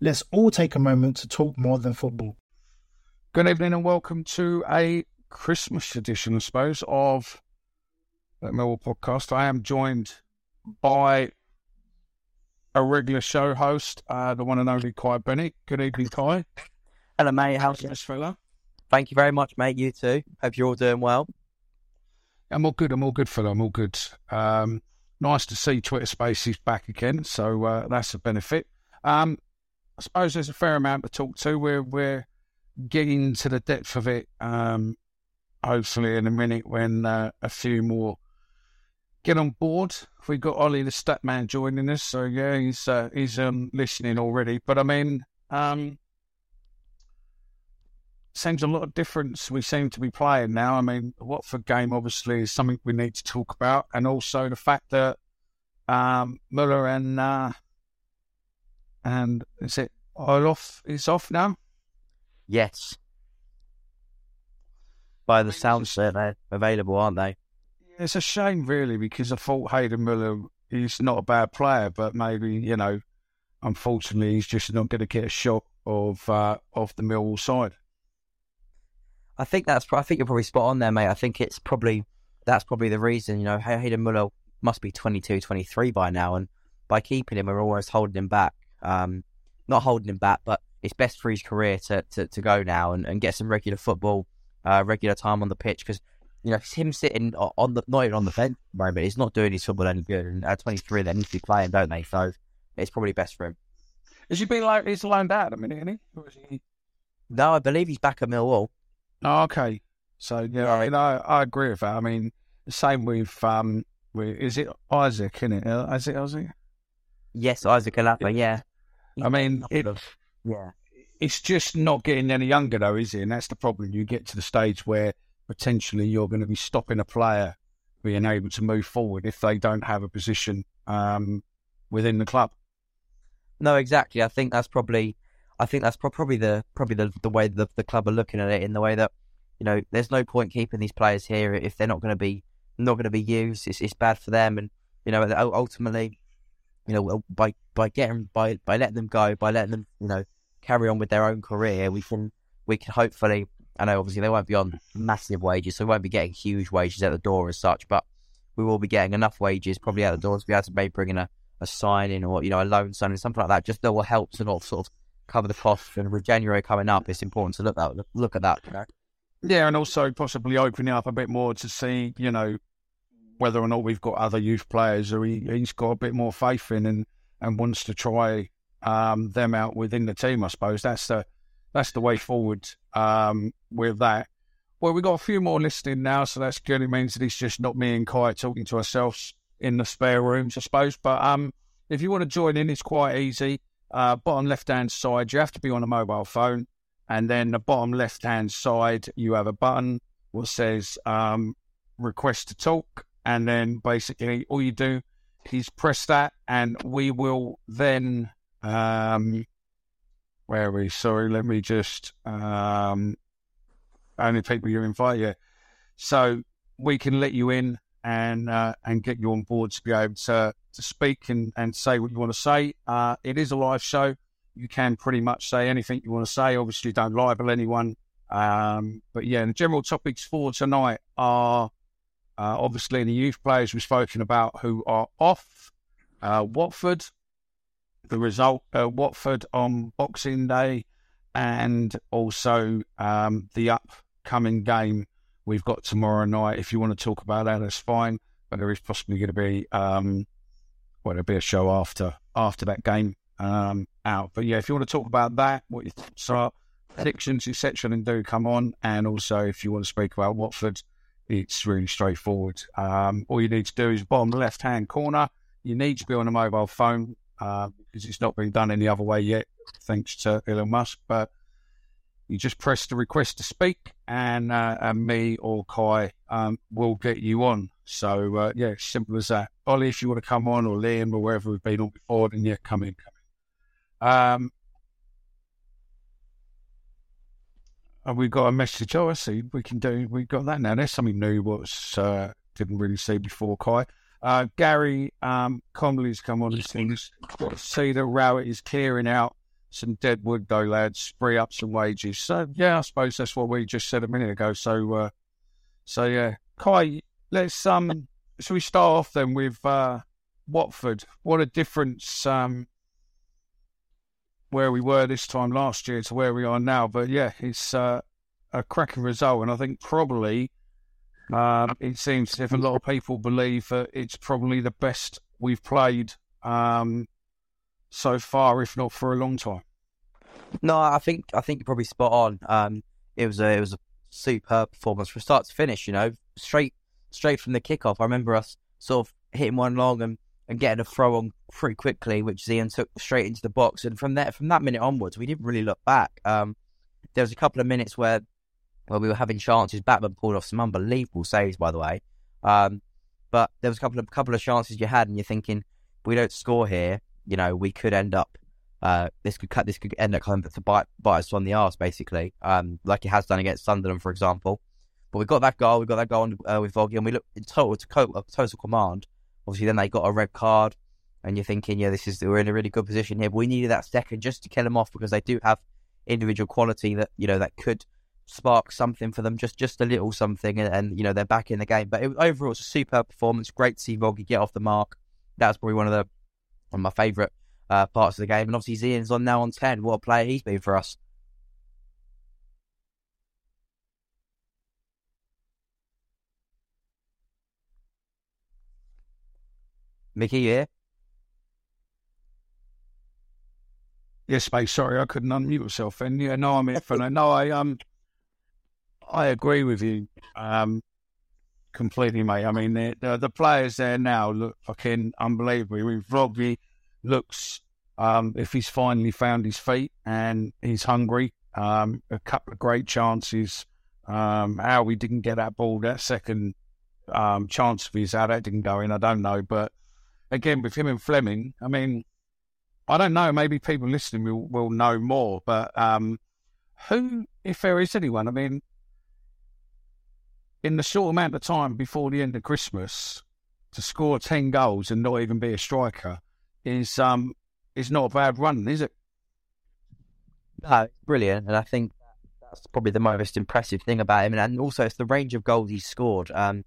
Let's all take a moment to talk more than football. Good evening and welcome to a Christmas edition, I suppose, of the Millwall podcast. I am joined by a regular show host, uh, the one and only Kai Bennett. Good evening, Kai. Hello, mate. How's it? Nice fella. Thank you very much, mate. You too. Hope you're all doing well. I'm all good. I'm all good, fella. I'm all good. Um, nice to see Twitter Spaces back again, so uh, that's a benefit. Um, I suppose there's a fair amount to talk to. We're we're getting to the depth of it. Um, hopefully, in a minute when uh, a few more get on board. We've got Ollie the stat man joining us, so yeah, he's uh, he's um, listening already. But I mean, um, seems a lot of difference we seem to be playing now. I mean, Watford game obviously is something we need to talk about, and also the fact that um, Muller and uh, and is it all off? is off now? Yes. By the sounds that they're available, aren't they? It's a shame, really, because I thought Hayden Muller is not a bad player, but maybe you know, unfortunately, he's just not going to get a shot of uh, of the Millwall side. I think that's. I think you're probably spot on there, mate. I think it's probably that's probably the reason. You know, Hayden Muller must be 22, 23 by now, and by keeping him, we're almost holding him back. Um, not holding him back, but it's best for his career to to, to go now and, and get some regular football, uh, regular time on the pitch because you know him sitting on the not even on the at the moment, he's not doing his football any good. And at 23, they need to be playing, don't they? So it's probably best for him. Has he been like he's loaned out a minute, isn't he? Or is he? No, I believe he's back at Millwall. Oh, okay. So yeah, I mean, I, I agree with that. I mean, the same with um, with is it Isaac? Isn't it? Uh, Is it Isaac? Yes, Isaac Alapa, yeah. I mean, it, Yeah. it's just not getting any younger, though, is it? And that's the problem. You get to the stage where potentially you're going to be stopping a player being able to move forward if they don't have a position um, within the club. No, exactly. I think that's probably, I think that's pro- probably the probably the the way the the club are looking at it in the way that, you know, there's no point keeping these players here if they're not going to be not going to be used. It's it's bad for them, and you know, ultimately, you know, by by getting by by letting them go, by letting them, you know, carry on with their own career, we can we can hopefully. I know obviously they won't be on massive wages, so we won't be getting huge wages at the door as such, but we will be getting enough wages probably at the door to be able to maybe bring in a, a signing or you know a loan signing something like that, just that will help to not sort of cover the costs. And with January coming up, it's important to look at look at that. You know? Yeah, and also possibly opening up a bit more to see, you know, whether or not we've got other youth players or he, he's got a bit more faith in and, and wants to try um, them out within the team. I suppose that's the that's the way forward um, with that. Well, we've got a few more listening now, so good. It means that it's just not me and Kai talking to ourselves in the spare rooms, I suppose. But um, if you want to join in, it's quite easy. Uh, bottom left hand side, you have to be on a mobile phone. And then the bottom left hand side, you have a button that says um, request to talk. And then basically all you do is press that, and we will then. Um, where are we? Sorry, let me just. Um, only people you invite, yeah. So we can let you in and uh, and get you on board to be able to to speak and, and say what you want to say. Uh, it is a live show. You can pretty much say anything you want to say. Obviously, don't libel anyone Um, but yeah, the general topics for tonight are uh, obviously the youth players we've spoken about who are off. Uh, Watford, the result, uh, Watford on Boxing Day, and also um, the upcoming game we've got tomorrow night. If you want to talk about that, that's fine. But there is possibly going to be um, well, there'll be a show after after that game um, out. But yeah, if you want to talk about that, what your thoughts are, predictions, etc., then do come on. And also, if you want to speak about Watford, it's really straightforward. Um, all you need to do is bottom left hand corner. You need to be on a mobile phone uh, because it's not been done any other way yet, thanks to Elon Musk. But you just press the request to speak, and, uh, and me or Kai um, will get you on. So uh, yeah, simple as that. Ollie, if you want to come on, or Liam, or wherever we've been on before, then yeah, come in, come in. Um, and we've got a message. Oh, I see. We can do. We've got that now. There's something new. What uh, didn't really see before, Kai. Uh, Gary um, Conley's come on and things. See that Rowett is clearing out some dead wood, though, lads. Free up some wages. So yeah, I suppose that's what we just said a minute ago. So, uh, so yeah, Kai, let's um, so we start off then with uh, Watford. What a difference um, where we were this time last year to where we are now. But yeah, it's uh, a cracking result, and I think probably um, it seems if a lot of people believe that it's probably the best we've played um, so far, if not for a long time. No, I think I think you're probably spot on. Um, it was a it was a superb performance from start to finish. You know, straight straight from the kickoff. I remember us sort of hitting one long and, and getting a throw on pretty quickly, which Zian took straight into the box. And from that from that minute onwards, we didn't really look back. Um, there was a couple of minutes where where we were having chances. Bachmann pulled off some unbelievable saves, by the way. Um, but there was a couple of couple of chances you had, and you're thinking, we don't score here, you know, we could end up. Uh, this could cut. This could end up coming to bite, bite us on the arse, basically, um, like it has done against Sunderland, for example. But we got that goal. We got that goal uh, with Vogie, and we looked in total to total command. Obviously, then they got a red card, and you're thinking, yeah, this is we're in a really good position here. But we needed that second just to kill them off because they do have individual quality that you know that could spark something for them, just just a little something, and, and you know they're back in the game. But it, overall, it's a superb performance. Great to see Vogie get off the mark. That's probably one of the one of my favourite uh, parts of the game. And obviously, Zian's on now on ten. What a player he's been for us. Mickey, yeah. Yes, mate. Sorry, I couldn't unmute myself. And yeah, no, I'm in for. No, I um, I agree with you um, completely, mate. I mean, the, the players there now look fucking unbelievable. I mean, Vogie looks um, if he's finally found his feet and he's hungry. Um, a couple of great chances. Um, how we didn't get that ball, that second um, chance of his, how that didn't go in, I don't know. But again, with him and Flemming, I mean, I don't know. Maybe people listening will, will know more. But um, who, if there is anyone, I mean, in the short amount of time before the end of Christmas, to score ten goals and not even be a striker is um is not a bad run, is it? No, it's brilliant, and I think that's probably the most impressive thing about him, and also it's the range of goals he's scored. Um,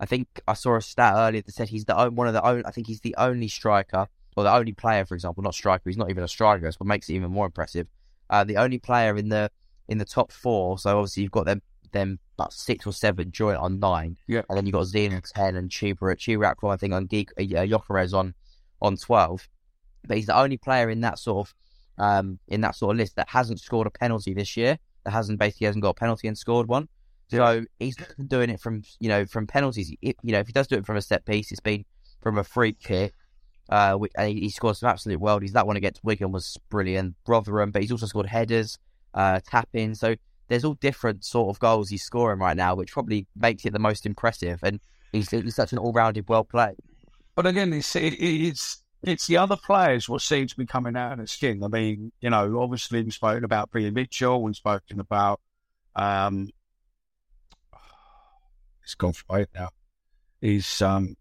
I think I saw a stat earlier that said he's the one of the only. I think he's the only striker, or the only player, for example, not striker. He's not even a striker. That's what makes it even more impressive. Uh, the only player in the in the top four. So obviously you've got them them about six or seven joint on nine. Yeah. And then you've got Zian on ten and Chuba Chuba I think on Geek uh, on on twelve. But he's the only player in that sort of um in that sort of list that hasn't scored a penalty this year. That hasn't basically hasn't got a penalty and scored one. So he's doing it from you know from penalties. It, you know if he does do it from a set piece, it's been from a free kick. Uh, and he, he scored some absolute worldies. That one against Wigan was brilliant. Rotherham, but he's also scored headers, uh, in. So there's all different sort of goals he's scoring right now, which probably makes it the most impressive. And he's, he's such an all-rounded, well played. But again, it's it's it's the other players what seems to be coming out of the skin. I mean, you know, obviously we've spoken about Billy Mitchell, we've spoken about um, it's gone for it now. His um,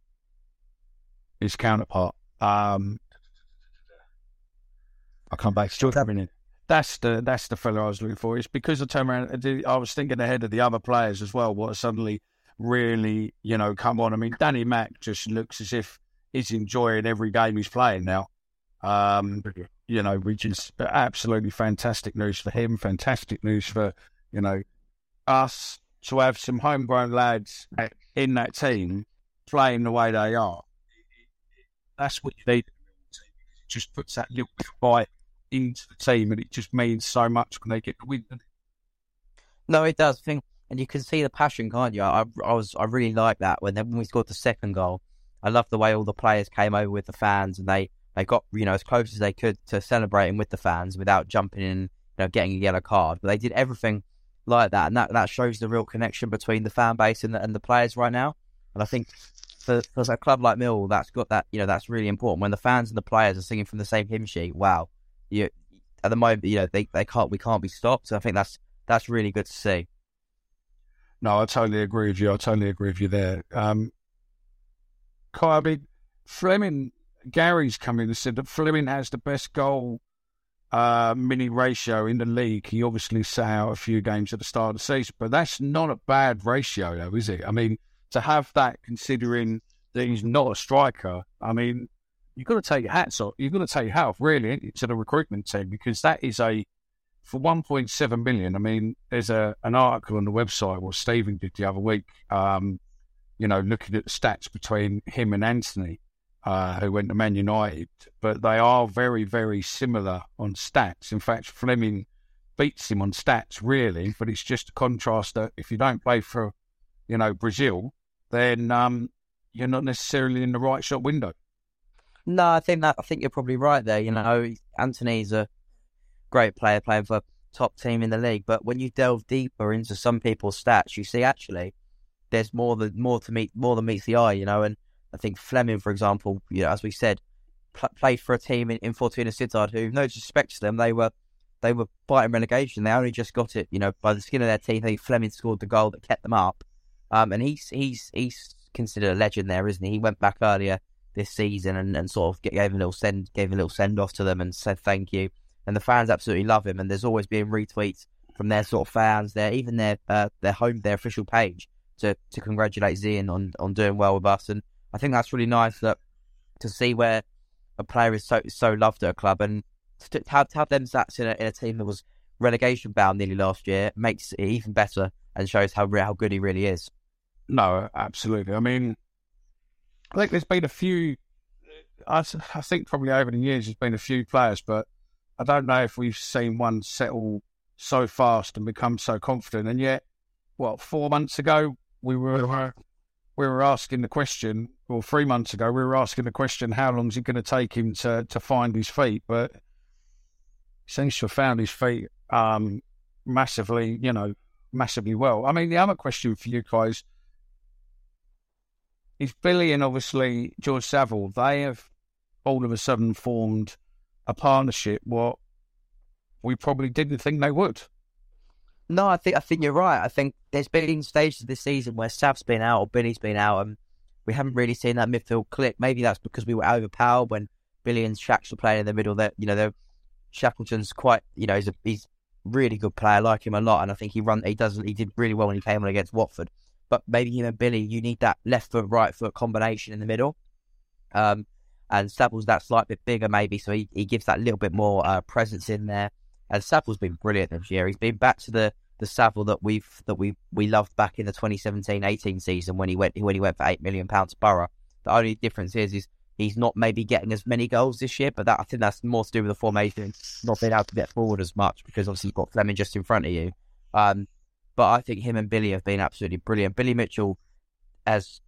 his counterpart. Um, I'll come back to it that's the that's the fella I was looking for. It's because I turned around. I was thinking ahead of the other players as well. What suddenly really, you know, come on. I mean, Danny Mack just looks as if he's enjoying every game he's playing now. Um, you know, which is absolutely fantastic news for him. Fantastic news for you know us to have some homegrown lads in that team playing the way they are. That's what you need. It just puts that little bit of bite into the team, and it just means so much when they get the win. No, it does. I Think, and you can see the passion, can't you? I, I was, I really like that when when we scored the second goal. I love the way all the players came over with the fans, and they they got you know as close as they could to celebrating with the fans without jumping in, you know, getting a yellow card. But they did everything like that, and that, that shows the real connection between the fan base and the, and the players right now. And I think for, for a club like Mill, that's got that you know that's really important when the fans and the players are singing from the same hymn sheet. Wow, you at the moment you know they, they can't we can't be stopped. So I think that's that's really good to see. No, I totally agree with you. I totally agree with you there. Um, I mean, Flemming, Gary's come in and said that Flemming has the best goal uh, mini ratio in the league. He obviously sat out a few games at the start of the season, but that's not a bad ratio, though, is it? I mean, to have that considering that he's not a striker, I mean, you've got to take your hats off. You've got to take your hat off, really, to the recruitment team because that is a for 1.7 million. I mean, there's a an article on the website what Stephen did the other week. Um, you know, looking at the stats between him and Antony, uh, who went to Man United, but they are very, very similar on stats. In fact, Flemming beats him on stats, really, but it's just a contrast that if you don't play for, you know, Brazil, then um, you're not necessarily in the right shot window. No, I think that I think you're probably right there. You know, Antony's a great player playing for top team in the league, but when you delve deeper into some people's stats, you see actually there's more than more to meet more than meets the eye. You know, and I think Flemming, for example, you know, as we said, pl- played for a team in, in Fortuna Sittard who, no disrespect to them, they were they were fighting relegation. They only just got it, you know, by the skin of their teeth. I think Flemming scored the goal that kept them up, um, and he's he's he's considered a legend there, isn't he? He went back earlier this season and, and sort of gave a little send gave a little send off to them and said thank you. And the fans absolutely love him. And there's always been retweets from their sort of fans, their even their uh, their home their official page to to congratulate Zian on on doing well with us. And I think that's really nice that to see where a player is so so loved at a club and to, to have, to have them stats in a, in a team that was relegation bound nearly last year makes it even better and shows how how good he really is. No, absolutely. I mean, I think there's been a few. I, I think probably over the years there's been a few players, but I don't know if we've seen one settle so fast and become so confident. And yet, what four months ago we were uh, we were asking the question, or three months ago, we were asking the question, how long is it going to take him to, to find his feet? But he seems to have found his feet um, massively, you know, massively well. I mean, the other question for you guys is Billy and obviously George Saville, they have all of a sudden formed a partnership what we probably didn't think they would. No, I think I think you're right. I think there's been stages this season where Sav's been out or Billy's been out, and we haven't really seen that midfield click. Maybe that's because we were overpowered when Billy and Shacks were playing in the middle. That you know, Shackleton's quite you know he's a he's really good player. I like him a lot, and I think he run he does he did really well when he came on against Watford. But maybe him and Billy, you need that left foot right foot combination in the middle. Um, and Saville's that slight bit bigger maybe, so he, he gives that little bit more uh, presence in there. And Saville's been brilliant this year. He's been back to the the Saville that we've that we we loved back in the 2017-18 season when he went when he went for eight million pounds to Boro. The only difference is is he's not maybe getting as many goals this year, but that I think that's more to do with the formation, not being able to get forward as much because obviously you've got Flemming just in front of you. Um, but I think him and Billy have been absolutely brilliant. Billy Mitchell, as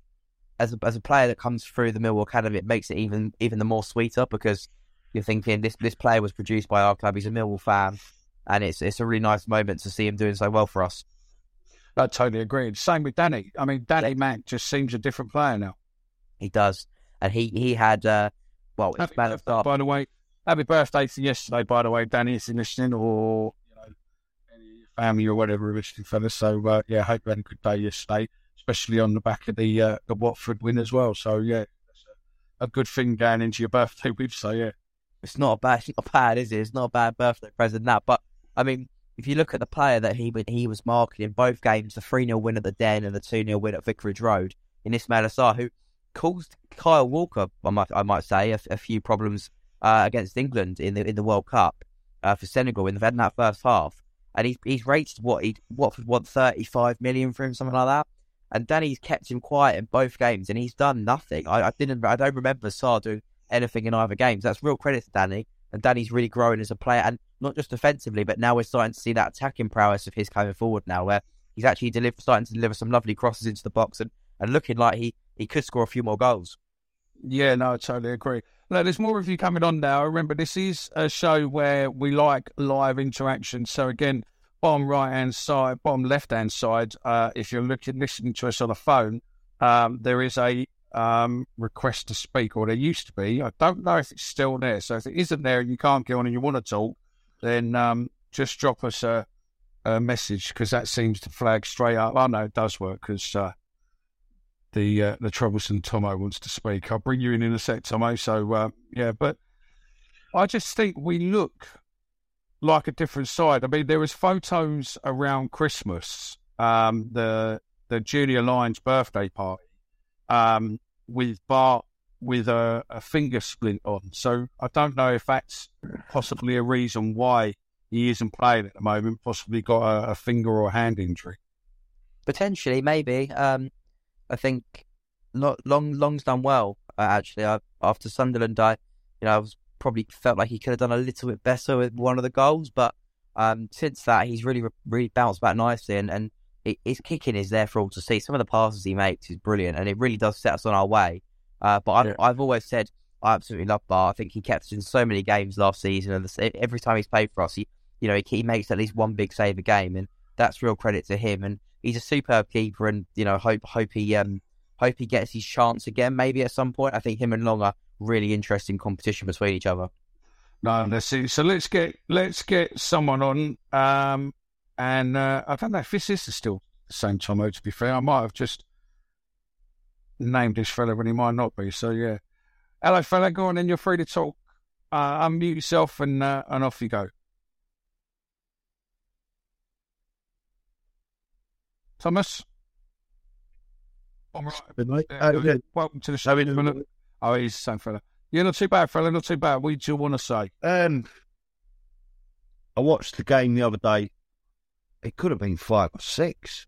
as a, as a player that comes through the Millwall Academy, it makes it even even the more sweeter because you're thinking this this player was produced by our club. He's a Millwall fan, and it's it's a really nice moment to see him doing so well for us. I totally agree. Same with Danny. I mean, Danny Mack just seems a different player now. He does, and he he had uh, well, it's happy birthday, by the way. Happy birthday to yesterday, by the way, Danny. Is listening, or you know, any family or whatever, listening fellas. So uh, yeah, hope you had a good day yesterday, especially on the back of the uh, the Watford win as well. So yeah, a, a good thing going into your birthday with. So yeah. It's not a bad, it's not bad, is it? It's not a bad birthday present that. But I mean, if you look at the player that he he was marking in both games, the three 0 win at the Den and the two 0 win at Vicarage Road, in Ismaila Sarr, who caused Kyle Walker, I might I might say, a, a few problems uh, against England in the in the World Cup uh, for Senegal in, the, in that first half, and he's he's rated what he what what thirty five million for him, something like that. And Danny's kept him quiet in both games, and he's done nothing. I, I didn't, I don't remember Sarr doing anything in either games. That's real credit to Danny, and Danny's really growing as a player, and not just defensively, but now we're starting to see that attacking prowess of his coming forward now, where he's actually deliver, starting to deliver some lovely crosses into the box and, and looking like he, he could score a few more goals. Yeah, no, I totally agree. Now, there's more of you coming on now. Remember, this is a show where we like live interaction. So again, bottom right hand side, bottom left hand side. Uh, if you're looking listening to us on a phone, um, there is a um, request to speak, or there used to be. I don't know if it's still there. So if it isn't there and you can't get on and you want to talk, then um, just drop us a, a message because that seems to flag straight up. Oh no, it does work because uh, the uh, the troublesome Tomo wants to speak. I'll bring you in in a sec, Tomo. So uh, yeah, but I just think we look like a different side. I mean, there was photos around Christmas, um, the the Junior Lions birthday party, um, with Bart with a, a, finger splint on. So I don't know if that's possibly a reason why he isn't playing at the moment. Possibly got a, a finger or hand injury. Potentially, maybe. Um, I think Long Long's done well uh, actually. I, after Sunderland, I you know I was probably felt like he could have done a little bit better with one of the goals, but um, since that he's really really bounced back nicely and, and his kicking is there for all to see. Some of the passes he makes is brilliant, and it really does set us on our way. Uh, but I've, yeah. I've, always said I absolutely love Bar. I think he kept us in so many games last season, and the, every time he's played for us, he you know he, he, makes at least one big save a game, and that's real credit to him. And he's a superb keeper, and you know hope hope he um hope he gets his chance again, maybe at some point. I think him and Long are really interesting competition between each other. No, let's see. So let's get let's get someone on. Um, and uh, I don't know if this is still the same Tomo. To be fair, I might have just named this fella when he might not be. So yeah. Hello, fella. Go on, then you're free to talk. Uh, unmute yourself and uh, and off you go. Thomas. I'm right. Good night. Uh, yeah. Welcome to the show. oh, he's the same fella. Yeah, not too bad, fella. Not too bad. What do you want to say? Um, I watched the game the other day. It could have been five or six.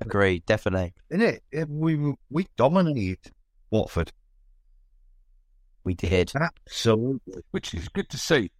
Agreed, definitely. Isn't it? We we dominated Watford. We did. Absolutely. Which is good to see.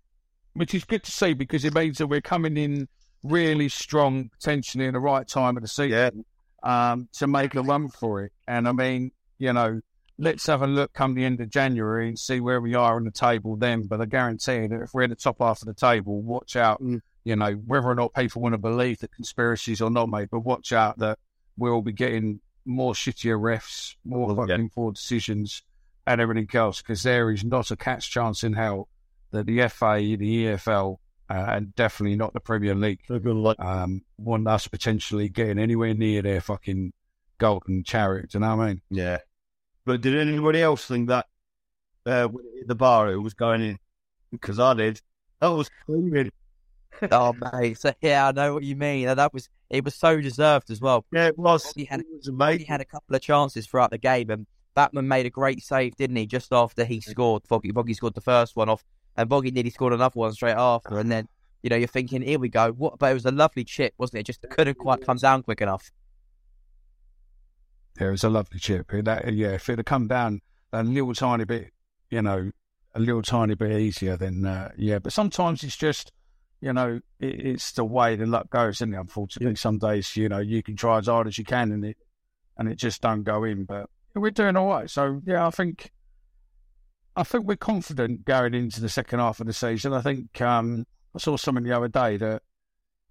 Which is good to see because it means that we're coming in really strong, potentially in the right time of the season yeah. um, to make a run for it. And I mean, you know, let's have a look come the end of January and see where we are on the table then. But I guarantee that if we're in the top half of the table, watch out, mm. You know, whether or not people want to believe the conspiracies or not, mate, but watch out that we'll be getting more shittier refs, more fucking yeah. poor decisions and everything else because there is not a cat's chance in hell that the FA, the EFL, uh, and definitely not the Premier League um, want us potentially getting anywhere near their fucking golden chariot. Do you know what I mean? Yeah. But did anybody else think that uh, the bar it was going in? Because I did. That was screaming. Oh mate, so yeah, I know what you mean. That was it was so deserved as well. Yeah, it was. He had, it was amazing. He had a couple of chances throughout the game, and Bachmann made a great save, didn't he? Just after he scored, Boggy, Boggy scored the first one off, and Boggy nearly scored another one straight after. And then you know you're thinking, here we go. What? But it was a lovely chip, wasn't it? Just couldn't quite come down quick enough. Yeah, it was a lovely chip. That, yeah, if it had come down a little tiny bit, you know, a little tiny bit easier, then uh, yeah. But sometimes it's just, you know, it, it's the way the luck goes, isn't it? Unfortunately, some days, you know, you can try as hard as you can, and it and it just don't go in. But we're doing all right. So yeah, I think I think we're confident going into the second half of the season. I think um, I saw something the other day that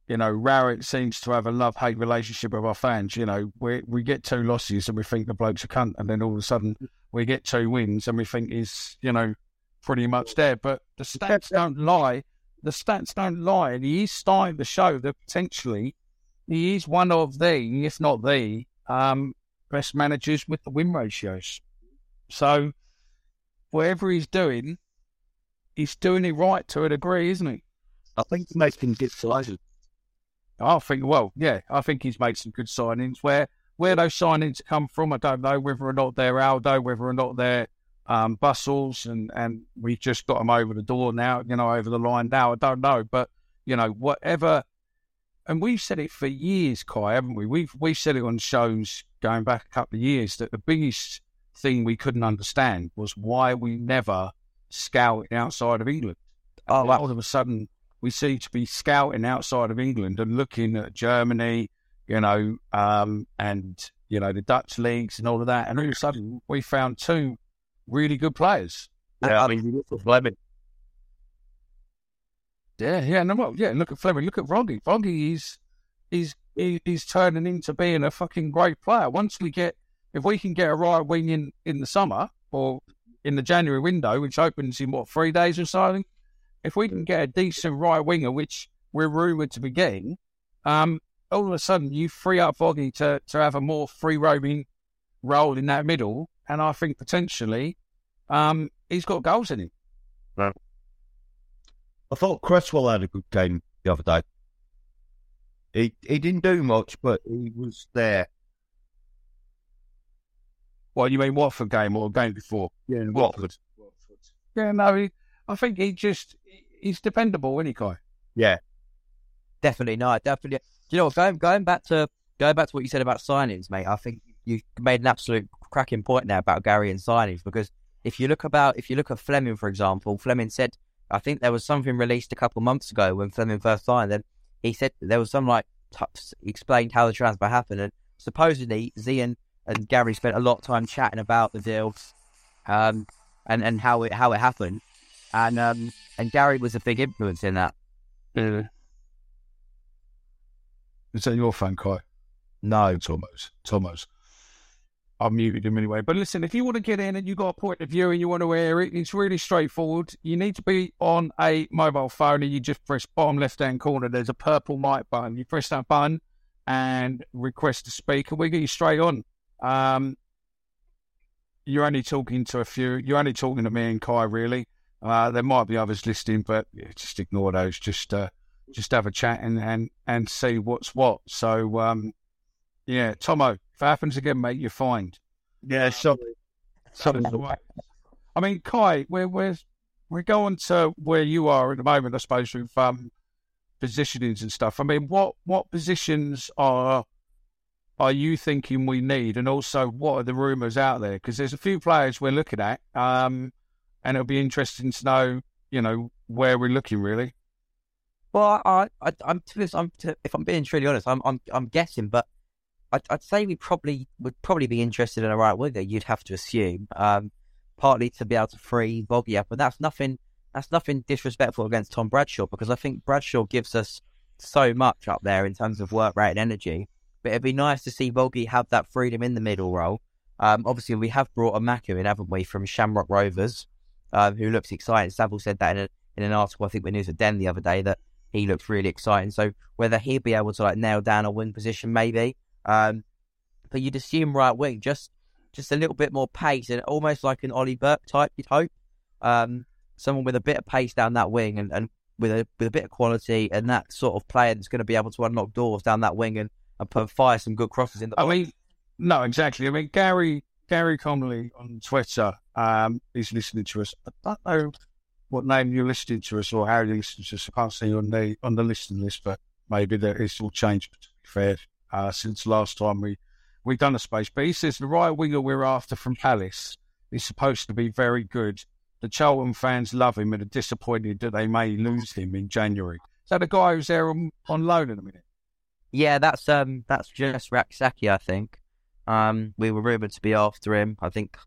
you know, Rowett seems to have a love hate relationship with our fans. You know, we we get two losses and we think the bloke's a cunt, and then all of a sudden we get two wins and we think he's, you know, pretty much there. But the stats don't lie. The stats don't lie. And he is starting to show that potentially he is one of the, if not the, um, best managers with the win ratios. So whatever he's doing, he's doing it right to a degree, isn't he? I think he's making good sizes. I think, well, yeah, I think he's made some good signings. Where where those signings come from, I don't know whether or not they're Aldo, whether or not they're um, Bustles, and and we've just got them over the door now, you know, over the line now. I don't know, but you know, whatever. And we've said it for years, Kai, haven't we? We've we've said it on shows going back a couple of years that the biggest thing we couldn't understand was why we never scouted outside of England. Oh, wow. all of a sudden we seem to be scouting outside of England and looking at Germany, you know, um, and you know the Dutch leagues and all of that. And all of a sudden, we found two really good players. Yeah, I mean, you look at Flemming. Yeah, yeah, no, well, yeah. Look at Flemming. Look at Rogge. Rogge is is he- he's turning into being a fucking great player. Once we get, if we can get a right wing in in the summer or in the January window, which opens in what three days or something, if we can get a decent right winger, which we're rumored to be getting, um, all of a sudden you free up Foggy to to have a more free roaming role in that middle, and I think potentially, um, he's got goals in him. I thought Cresswell had a good game the other day. He he didn't do much, but he was there. Well, you mean Watford game or game before? Yeah, Watford. Yeah, no, he, I think he just he's dependable, isn't he, Kai? Yeah, Definitely not. Definitely. Do you know what? Going going back to going back to what you said about signings, mate. I think you made an absolute cracking point there about Gary and signings because if you look about if you look at Flemming, for example, Flemming said I think there was something released a couple months ago when Flemming first signed. Then he said there was some like t- explained how the transfer happened, and supposedly Zian and Gary spent a lot of time chatting about the deal, um, and and how it how it happened, and um and Gary was a big influence in that. Yeah. Is that your phone, Kai? No, Tomo's. Tomo's. I've muted him anyway. But listen, if you want to get in and you got a point of view and you want to hear it, it's really straightforward. You need to be on a mobile phone and you just press bottom left hand corner. There's a purple mic button. You press that button and request to speak, and we get you straight on. Um, you're only talking to a few. You're only talking to me and Kai, really. Uh, there might be others listening, but just ignore those. Just uh, just have a chat and, and, and see what's what. So, um, yeah, Tomo, happens again, mate, you're fined. yeah. Sorry, Something's the way. I mean, Kai, we're we're we're going to where you are at the moment, I suppose, with um, positionings and stuff. I mean, what what positions are are you thinking we need, and also what are the rumours out there? Because there's a few players we're looking at, um, and it'll be interesting to know, you know, where we're looking really. Well, I, I, I'm, to this, I'm, to, if I'm being truly honest, I'm, I'm, I'm guessing, but I'd, I'd say we probably would probably be interested in a right winger. You'd have to assume, um, partly to be able to free Boggy up, and that's nothing, that's nothing disrespectful against Tom Bradshaw because I think Bradshaw gives us so much up there in terms of work rate and energy. But it'd be nice to see Boggy have that freedom in the middle role. Um, obviously, we have brought Emakhu in, haven't we, from Shamrock Rovers, um, who looks excited. Saville said that in, a, in an article, I think, with News of Den the other day, that he looks really exciting. So whether he'll be able to like nail down a wing position, maybe. Um, but you'd assume right wing, just just a little bit more pace and almost like an Ollie Burke type. You'd hope um, someone with a bit of pace down that wing and, and with a with a bit of quality and that sort of player that's going to be able to unlock doors down that wing and, and put fire some good crosses in the. I box. mean, no, exactly. I mean, Gary Gary Connolly on Twitter, um, he's listening to us. I don't know what name you're listening to us or how you're listening to us. I can't see on the on the listening list, but maybe that it's all changed. To be fair, uh, since last time we we done a space. But he says the right winger we're after from Palace is supposed to be very good. The Charlton fans love him and are disappointed that they may lose him in January. Is that the guy who's there on, on loan in a minute? Yeah, that's um that's just Rak-Sakyi, I think. Um, we were rumoured to be after him. I think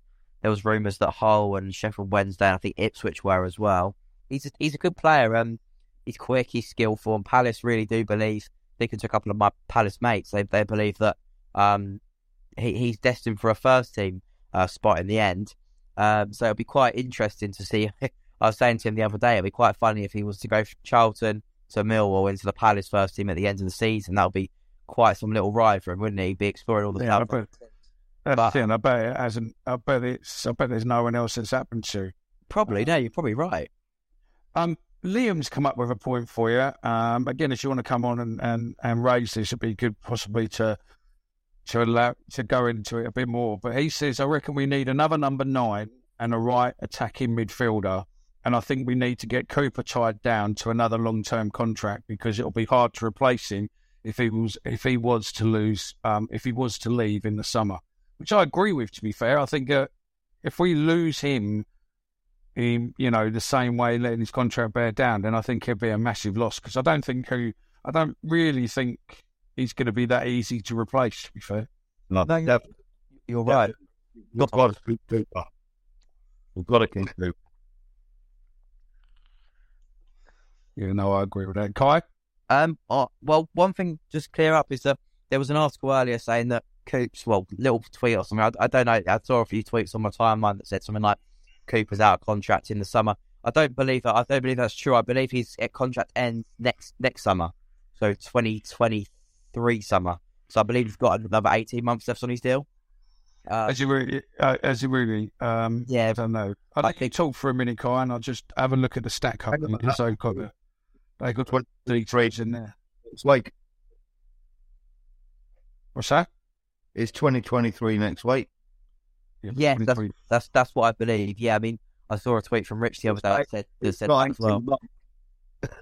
there was rumours that Hull and Sheffield Wednesday, and I think Ipswich were as well. He's a, he's a good player. Um, he's quick, he's skillful, and Palace really do believe. Speaking to a couple of my Palace mates, they they believe that um he, he's destined for a first team uh, spot in the end. Um, so it'll be quite interesting to see. I was saying to him the other day, it'd be quite funny if he was to go from Charlton to Millwall into the Palace first team at the end of the season. That would be quite some little ride for him, wouldn't he'd Be exploring all the Yeah, I clubs. bet. That's But- the thing. I bet it hasn't. I bet it's. I bet there's no one else that's happened to. Probably, no, you're probably right. Um, Liam's come up with a point for you. Um, again, if you want to come on and, and, and raise this, it'd be good possibly to to allow to go into it a bit more. But he says, I reckon we need another number nine and a right attacking midfielder. And I think we need to get Cooper tied down to another long term contract because it'll be hard to replace him if he was if he was to lose um, if he was to leave in the summer. Which I agree with. To be fair, I think uh, if we lose him, in you know the same way letting his contract bear down, then I think he'll be a massive loss because I don't think he, I don't really think he's going to be that easy to replace. To be fair, No, No, definitely. You're right. We've got to keep Cooper. We've got to keep Cooper. you know I agree with that. Kai, Um, uh, well, one thing just clear up is that there was an article earlier saying that Coops, well, little tweet or something. I, I don't know. I saw a few tweets on my timeline that said something like Cooper's out of contract in the summer. I don't believe that. I don't believe that's true. I believe his uh, contract ends next next summer, so twenty twenty three summer. So I believe he's got another eighteen months left on his deal. Uh, as you really, uh, as you really, um, Yeah. I don't know. I'd I like you talk for a minute, Kai, and I'll just have a look at the stack card Hang on, because they've got the they got Twenty details in there. It's like What's that? it's 2023 next week. Yeah, that's, 23. that's that's what I believe. Yeah, I mean, I saw a tweet from Rich the other day that said, that said that as well. 18.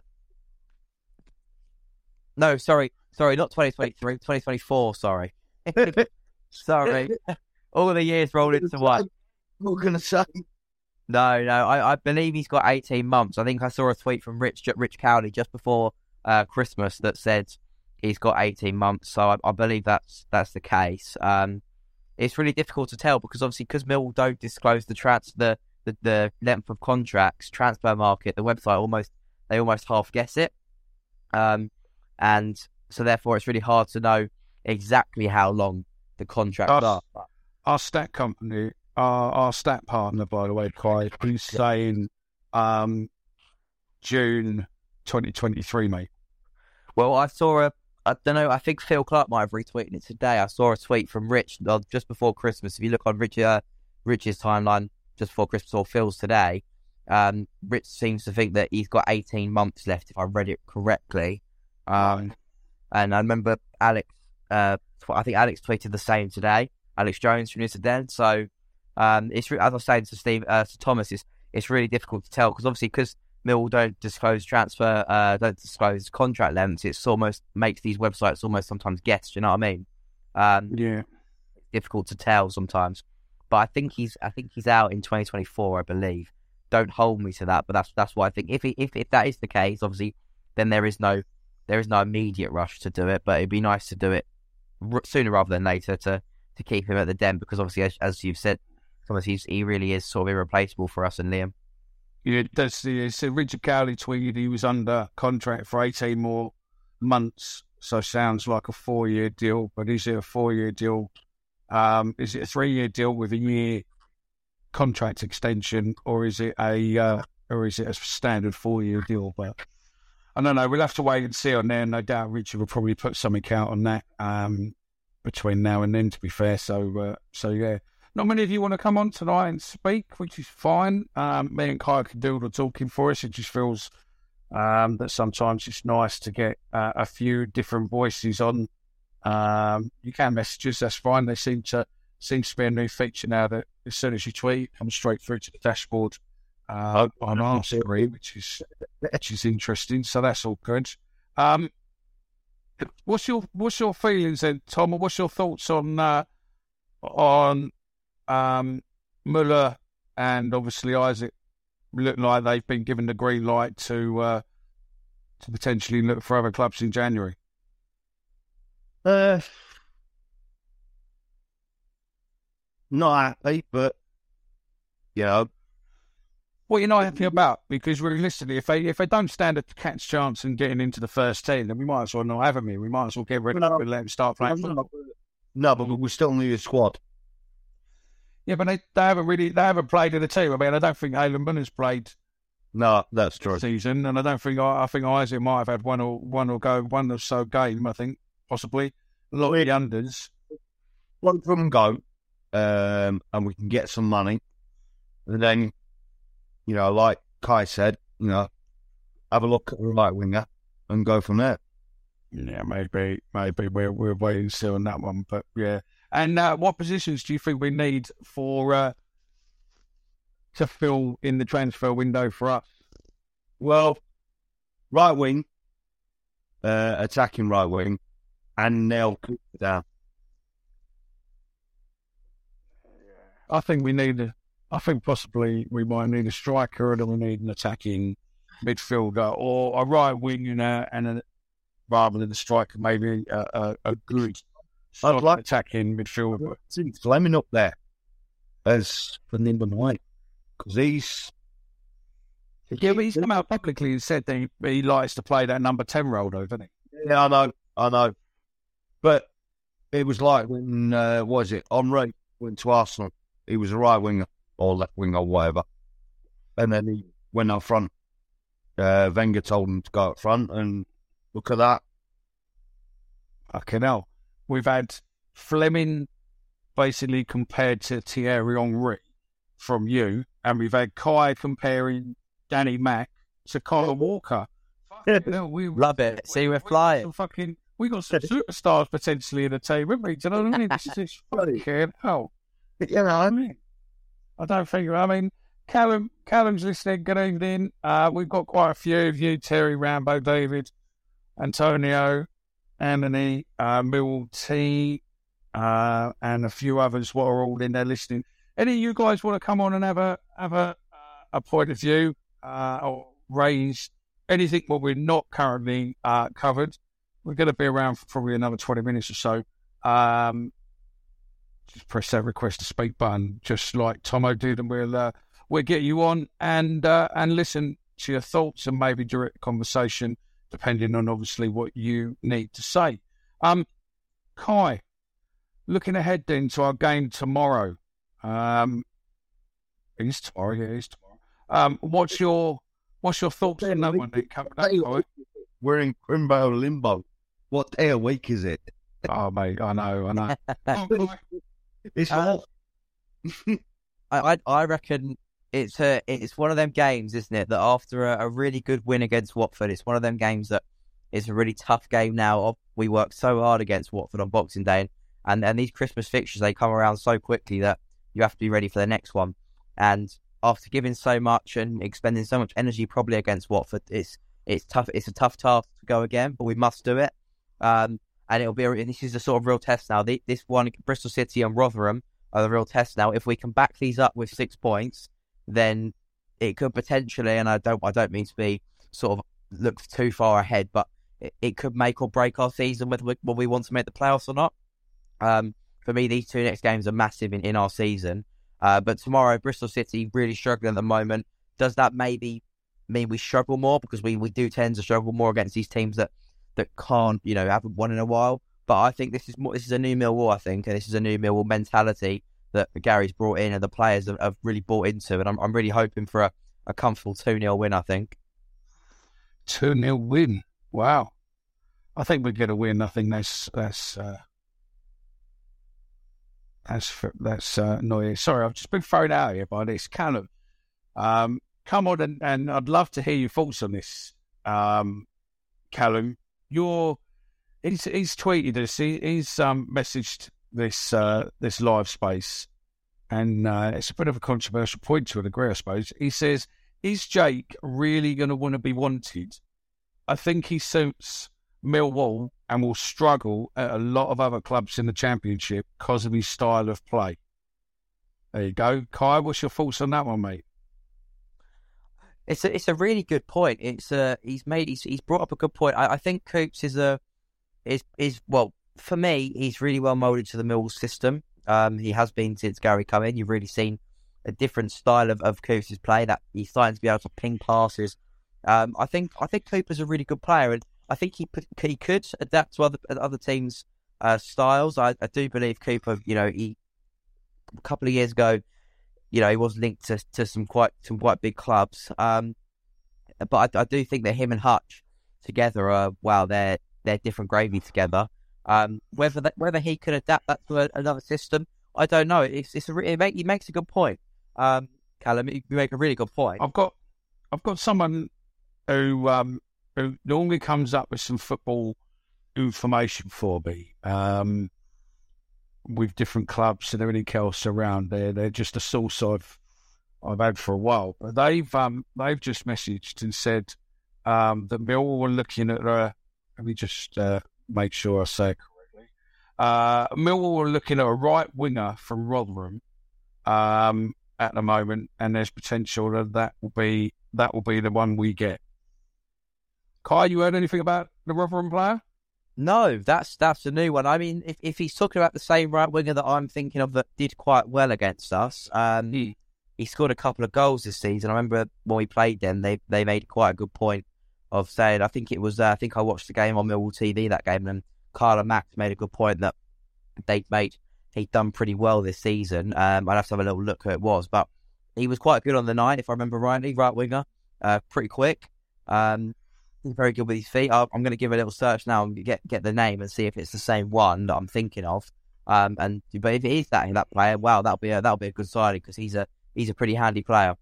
No, sorry, sorry, not 2023, 2024, sorry. sorry. All the years rolled into one. What can I say? No, no, I, I believe he's got 18 months. I think I saw a tweet from Rich Rich Cawley just before uh, Christmas that said he's got 18 months. So I, I believe that's that's the case. Um, it's really difficult to tell because obviously because Mill don't disclose the trans the, the the length of contracts, transfer market, the website almost they almost half guess it. Um, and so therefore it's really hard to know exactly how long the contracts Us- are. Our stat company, our, our stat partner, by the way, Kai, he's saying um, June 2023, mate. Well, I saw a, I don't know, I think Phil Clark might have retweeted it today. I saw a tweet from Rich uh, just before Christmas. If you look on Rich, uh, Rich's timeline just before Christmas or Phil's today, um, Rich seems to think that he's got 18 months left, if I read it correctly. Um, and I remember Alex, uh, I think Alex tweeted the same today. Alex Jones from Newton So, um, it's as I was saying to Steve, uh, to Thomas, it's it's really difficult to tell because obviously because Mill don't disclose transfer, uh, don't disclose contract lengths. It's almost makes these websites almost sometimes guess. You know what I mean? Um, Yeah. difficult to tell sometimes. But I think he's I think he's out in 2024, I believe. Don't hold me to that, but that's that's what I think. If he, if if that is the case, obviously, then there is no there is no immediate rush to do it. But it'd be nice to do it r- sooner rather than later to to keep him at the den because obviously, as, as you've said, Thomas, he's, he really is sort of irreplaceable for us and Liam. Yeah, that's the so Richard Cawley tweeted he was under contract for 18 more months. So sounds like a four year deal, but is it a four year deal? Um, is it a three year deal with a year contract extension, or is it a uh, or is it a standard four year deal? But I don't know. We'll have to wait and see on there. No doubt Richard will probably put something out on that um, between now and then. To be fair, so uh, so yeah. Not many of you want to come on tonight and speak, which is fine. Um, me and Kai can do all the talking for us. It just feels um, that sometimes it's nice to get uh, a few different voices on. Um, you can message us, that's fine. They seem to seems to be a new feature now that as soon as you tweet, it comes straight through to the dashboard uh, on our screen, which is which is interesting. So that's all good. Um, what's your what's your feelings then, Tom? Or what's your thoughts on uh, on um, Muller and obviously Isaac look like they've been given the green light to uh, to potentially look for other clubs in January. Uh, not happy, but you know, What you're not happy about? Because realistically, if they if they don't stand a catch chance in getting into the first team, then we might as well not have them here. We might as well get rid of them and let them start playing football. no, but we still need a squad. Yeah, but they, they haven't really they haven't played in the team. I mean, I don't think Halen has played No, that's true. season, and I don't think I, I think Isaac might have had one or one or go one or so game. I think possibly a lot of the unders. One of them go, um, and we can get some money, and then, you know, like Kai said, you know, have a look at the right winger and go from there. Yeah, maybe, maybe we're we're waiting still on that one, but yeah. And uh, what positions do you think we need for uh, to fill in the transfer window for us? Well, right wing, uh, attacking right wing, and nail down. I think we need. A, I think possibly we might need a striker, and we need an attacking midfielder, or a right wing, you know, and a, rather than a striker, maybe a, a, a good I'd like attacking midfielder. see Flemming up there as the number nine because he's Yeah, but he's come out publicly and said that he, he likes to play that number ten role, though, doesn't he? Yeah, I know, I know. But it was like when uh, what was it Henry went to Arsenal. He was a right winger or left winger or whatever, and then he went up front. Uh, Wenger told him to go up front, and look at that. Fucking hell. We've had Flemming basically compared to Thierry Henry from you, and we've had Kai comparing Danny Mack to Colin Walker. Hell, we, Love it. See, we're we flying. fucking, we got some superstars potentially in the team, haven't we? Do you know what I mean? This is fucking hell. You know, what I mean, I don't think. I mean, Callum, Callum's listening. Good evening. Uh, we've got quite a few of you: Terry, Rambo, David, Antonio, Anthony, uh, Mill T, uh, and a few others. What are all in there listening? Any of you guys want to come on and have a have a uh, a point of view uh, or raise anything what we're not currently uh, covered? We're going to be around for probably another twenty minutes or so. Um, just press that request to speak button, just like Tomo did, and we'll we'll get you on and and listen to your thoughts and maybe direct conversation, depending on obviously what you need to say. Um, Kai, looking ahead then to our game tomorrow. Um, it is tomorrow. Yeah, it is tomorrow. Um, what's your what's your thoughts on that one? Then coming up, Kai? we're in Crimbo limbo. What day of week is it? Oh mate, I know, I know. Oh, It's Uh, hot. I, I I reckon it's a it's one of them games, isn't it? That after a, a really good win against Watford, it's one of them games that it's a really tough game now. We worked so hard against Watford on Boxing Day, and and these Christmas fixtures they come around so quickly that you have to be ready for the next one. And after giving so much and expending so much energy, probably against Watford, it's it's tough. It's a tough task to go again, but we must do it. Um, and it'll be. A, this is a sort of real test now. The, this one, Bristol City and Rotherham, are the real test now. If we can back these up with six points, then it could potentially, and I don't, I don't mean to be sort of look too far ahead, but it, it could make or break our season whether we, whether we want to make the playoffs or not. Um, for me, these two next games are massive in, in our season. Uh, but tomorrow, Bristol City really struggling at the moment. Does that maybe mean we struggle more because we, we do tend to struggle more against these teams that, that can't, you know, haven't won in a while? But I think this is more, this is a new Millwall, I think, and this is a new Millwall mentality that Gary's brought in and the players have, have really bought into. And I'm, I'm really hoping for a, a comfortable 2 0 win, I think. 2 0 win. Wow. I think we're going to win. I think that's that's uh, that's f- that's uh. Sorry, I've just been thrown out here by this. Callum, um, come on, and, and I'd love to hear your thoughts on this. Um, Callum, your he's he's tweeted this. He, he's um, messaged this uh, this live space, and uh, it's a bit of a controversial point to a degree, I suppose. He says, "Is Jake really going to want to be wanted?" I think he suits Millwall and will struggle at a lot of other clubs in the Championship because of his style of play. There you go, Kai. What's your thoughts on that one, mate? It's a it's a really good point. It's uh he's made he's he's brought up a good point. I, I think Coops is a is is well for me he's really well molded to the Mills system. Um, he has been since Gary come in. You've really seen a different style of of Coops' play that he's starting to be able to ping passes. Um, I think I think Cooper's a really good player, and I think he he could adapt to other other teams' uh, styles. I, I do believe Cooper. You know, he a couple of years ago, you know, he was linked to, to some quite some quite big clubs. Um, but I, I do think that him and Hutch together are wow, they're they're different gravy together. Um, whether that, whether he could adapt that to a, another system, I don't know. It's it's a it make, he makes a good point. Um, Callum, you make a really good point. I've got I've got someone who um, who normally comes up with some football information for me. Um, with different clubs and everything else around there. They're just a source I've I've had for a while. But they've um they've just messaged and said um that Millwall were looking at a let me just uh, make sure I say it correctly. Uh Millwall were looking at a right winger from Rotherham um at the moment and there's potential that that will be that will be the one we get. Kai, you heard anything about the Rotherham player? No, that's that's a new one. I mean, if, if he's talking about the same right winger that I'm thinking of that did quite well against us, um, Mm. he scored a couple of goals this season. I remember when we played them, they they made quite a good point of saying. I think it was. Uh, I think I watched the game on Millwall TV that game, and Carla Max made a good point that they'd made he'd done pretty well this season. Um, I'd have to have a little look who it was, but he was quite good on the night, if I remember rightly. Right winger, uh, pretty quick. Um, very good with his feet. I'm going to give a little search now and get get the name and see if it's the same one that I'm thinking of. Um, and but if it is that that player, wow, that'll be a, that'll be a good signing because he's a he's a pretty handy player.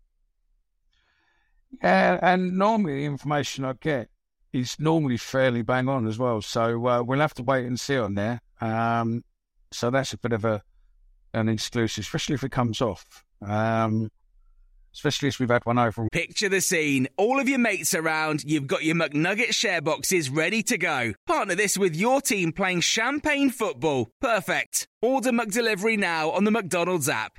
Yeah, and normally the information I get is normally fairly bang on as well. So uh, we'll have to wait and see on there. Um, so that's a bit of a an exclusive, especially if it comes off. Um, especially as we've had one over. Picture the scene. All of your mates around, you've got your McNugget share boxes ready to go. Partner this with your team playing champagne football. Perfect. Order McDelivery now on the McDonald's app.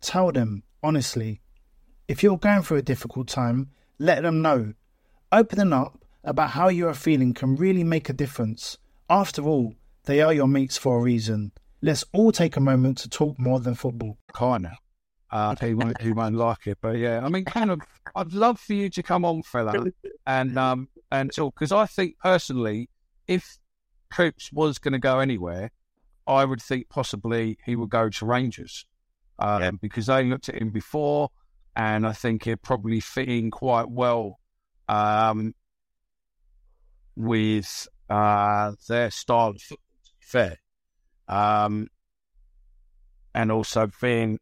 tell them honestly. If you're going through a difficult time, let them know. Opening up about how you are feeling can really make a difference. After all, they are your mates for a reason. Let's all take a moment to talk more than football. kind of. Uh, he won't, he won't like it, but yeah, I mean, kind of. I'd love for you to come on, fella, and um and talk because I think personally, if Coops was going to go anywhere, I would think possibly he would go to Rangers, um, Yeah. because I looked at him before, and I think he'd probably fit in quite well, um, with uh their style of football. To be fair, um, and also being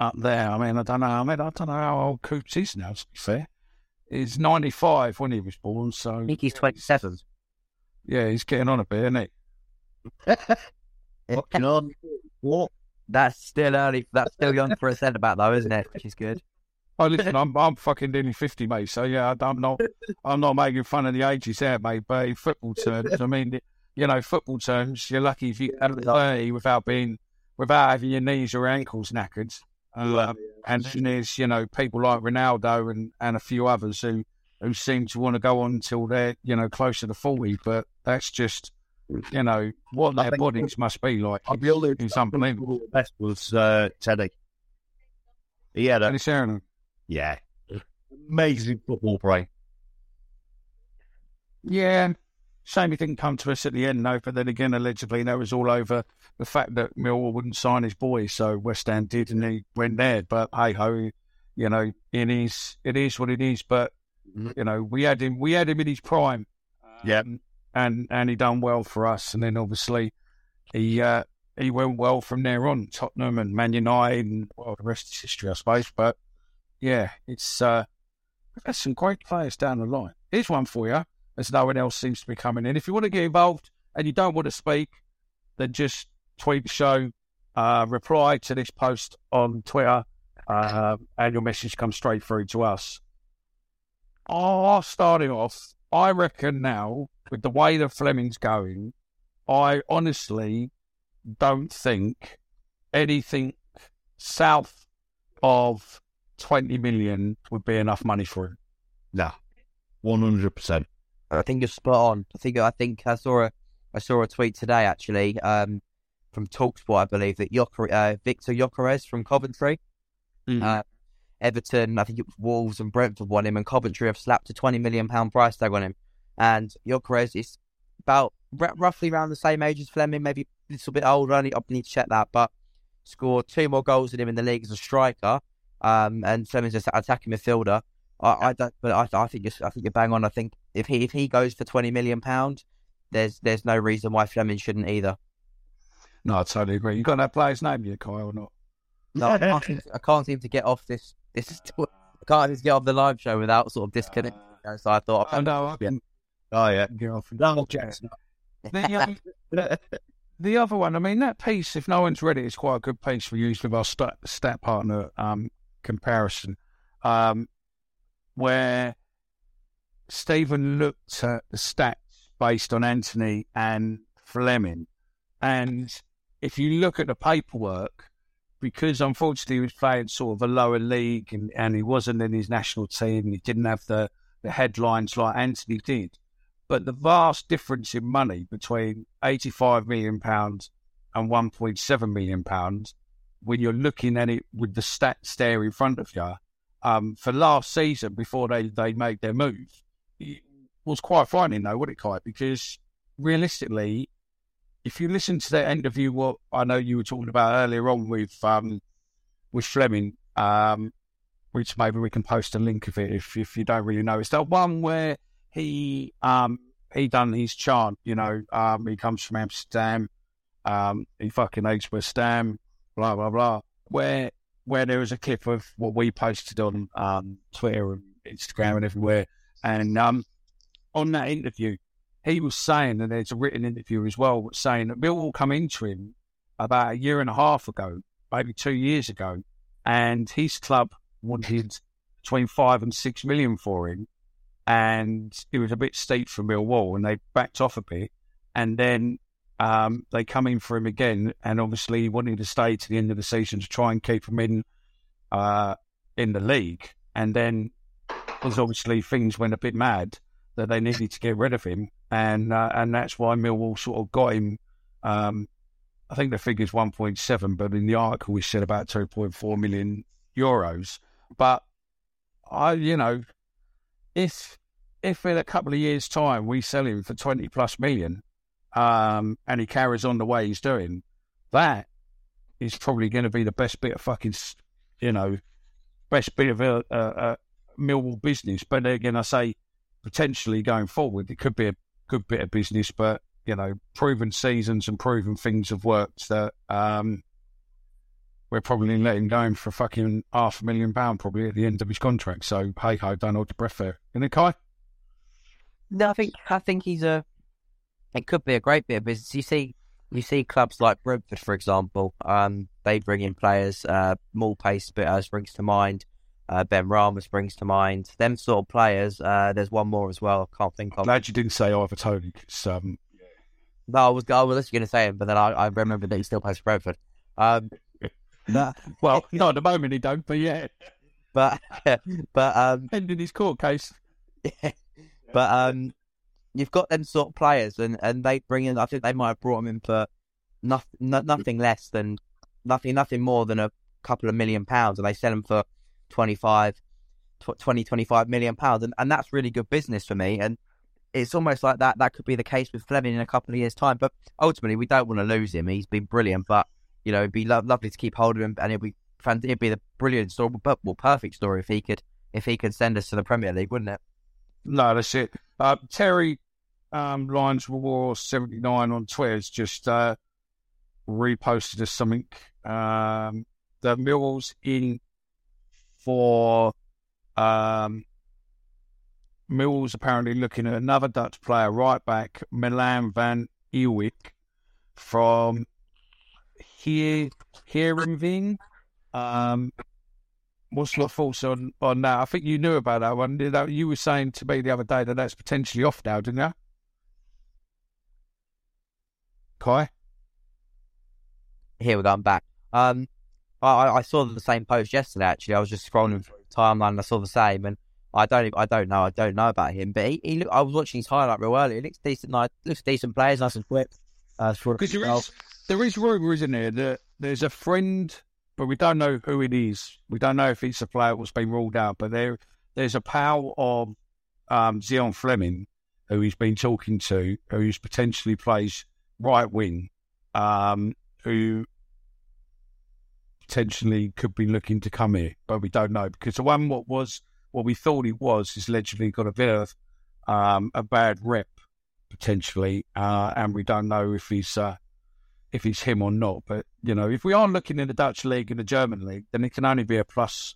up there. I mean, I don't know. I mean, I don't know how old Coops is now. To be fair, he's ninety five when he was born. So I think he's 27. yeah, he's getting on a bit, isn't he? Fucking on. What? That's still early. That's still young for a centre back, though, isn't it? Which is good. Oh, listen, I'm I'm fucking nearly fifty, mate. So yeah, I'm not I'm not making fun of the ages there, mate. But in football terms, I mean, you know, football terms, you're lucky if you get to thirty without being without having your knees or ankles knackered. Um, and then there's you know people like Ronaldo and, and a few others who who seem to want to go on until they're you know closer to forty. But that's just you know what their bodies must be like. Be honest. It's unbelievable. The best was uh, Teddy. He had a Dennis Aaron. yeah, amazing football brain. Yeah. Shame he didn't come to us at the end, though. But then again, allegedly, that was all over the fact that Millwall wouldn't sign his boy. So West Ham did, and he went there. But hey ho, you know, it is it is what it is. But Mhm. you know, we had him we had him in his prime. Yeah. And and he done well for us. And then obviously he uh, he went well from there on. Tottenham and Man United, and well, the rest is history, I suppose. But yeah, it's uh, we've had some great players down the line. Here's one for you, as no one else seems to be coming in. If you want to get involved and you don't want to speak, then just tweet the show, uh, reply to this post on Twitter, uh, and your message comes straight through to us. Oh, starting off, I reckon now with the way that Flemming's going, I honestly don't think anything south of 20 million would be enough money for him. Nah, one hundred percent. I think you're spot on. I think I think I saw a I saw a tweet today actually um, from Talksport, I believe that Yoker, uh, Viktor Gyökeres from Coventry. Mhm. Uh, Everton, I think it was Wolves and Brentford won him, and Coventry have slapped a twenty million pound price tag on him. And Gyökeres is about r- roughly around the same age as Flemming, maybe a little bit older. I need, I need to check that, but scored two more goals than him in the league as a striker. Um, and Flemming's just attacking midfielder. I, I don't, but I, I think you're, I think you're bang on. I think if he if he goes for twenty million pound, there's there's no reason why Flemming shouldn't either. No, I totally agree. You got that player's name yet, Kai, or not? No, I can't, seem to, I can't seem to get off this. This I can't seem to get off the live show without sort of disconnecting. So I thought, Oh no, I can Oh yeah. get off. and- Donald Jackson. The, um, the other one, I mean, that piece, if no one's read it, it's quite a good piece we used with our stat, stat partner um, comparison, um, where Stephen looked at the stats based on Antony and Flemming. And if you look at the paperwork, because unfortunately he was playing sort of a lower league and, and he wasn't in his national team, he didn't have the, the headlines like Antony did but the vast difference in money between eighty-five million pounds and one point seven million pounds, when you're looking at it with the stats there in front of you, um, for last season before they they made their move, it was quite frightening though, wasn't it, Kai? Because realistically, if you listen to that interview, what I know you were talking about earlier on with um with Flemming, um, which maybe we can post a link of it if if you don't really know, it's that one where he um he done his chant, you know, um he comes from Amsterdam, um he fucking hates West Ham, blah blah blah. Where where there was a clip of what we posted on um Twitter and Instagram and everywhere, and um on that interview he was saying, and there's a written interview as well, saying that Millwall come into him about a year and a half ago, maybe two years ago, and his club wanted between five and six million for him and it was a bit steep for Millwall, and they backed off a bit, and then um, they come in for him again, and obviously wanting to stay to the end of the season to try and keep him in uh, in the league, and then because obviously things went a bit mad that they needed to get rid of him, and uh, and that's why Millwall sort of got him. Um, I think the figure's 1.7, but in the article we said about 2.4 million euros. But I, you know, if if in a couple of years' time we sell him for twenty plus million, um, and he carries on the way he's doing, that is probably going to be the best bit of fucking, you know, best bit of a, a, a Millwall business. But again, I say potentially going forward, it could be a good bit of business. But you know, proven seasons and proven things have worked that um, we're probably letting go him for a fucking half a million pound probably at the end of his contract. So hey ho, don't hold your breath there. Isn't it, Kai? No, I think I think he's a. It could be a great bit of business. You see, you see clubs like Brentford, for example. Um, they bring in players. Uh, Pace springs to mind. Uh, Benrahma springs to mind. Them sort of players. Uh, there's one more as well. I can't think of. Glad you didn't say Ivan Toney. um, No, I was I was going to say him, but then I, I remembered that he still plays for Brentford. Um, no, well, not at the moment he don't, but yeah, but but um, ending his court case. Yeah. but um, you've got them sort of players, and, and they bring in. I think they might have brought him in for nothing, no, nothing less than nothing, nothing more than a couple of million pounds, and they sell them for 25, 20, 25 million pounds, and, and that's really good business for me. And it's almost like that. That could be the case with Flemming in a couple of years' time. But ultimately, we don't want to lose him. He's been brilliant, but you know, it'd be lo- lovely to keep hold of him, and it'd be fant- it'd be the brilliant story, but well, perfect story if he could if he could send us to the Premier League, wouldn't it? No, that's it. Uh, Terry um, Lions War seventy nine on Twitter has just uh, reposted us something. Um, the Millwall's in for um, apparently looking at another Dutch player, right back Milan van Ewijk from here Heerenveen. Um, what's your thoughts on, on that? I think you knew about that one. You You were saying to me the other day that that's potentially off now, didn't you? Kai? Here we go. I'm back. Um, I, I- saw the same post yesterday. Actually, I was just scrolling through the timeline. And I saw the same, and I don't, I don't know, I don't know about him. But he, he look, I was watching his highlight real early. He looks decent. Nice, looks decent. Players, nice and quick. Uh, there is, there is rumour, isn't there, that there's a friend but we don't know who it is. We don't know if it's a player that's been ruled out. But there, there's a pal of um, Zian Flemming who he's been talking to, who's potentially plays right wing, um, who potentially could be looking to come here, but we don't know because the one what was what we thought he was is allegedly got a bit of um, a bad rep potentially, uh, and we don't know if he's uh, if it's him or not. But you know, if we are looking in the Dutch league and the German league, then it can only be a plus.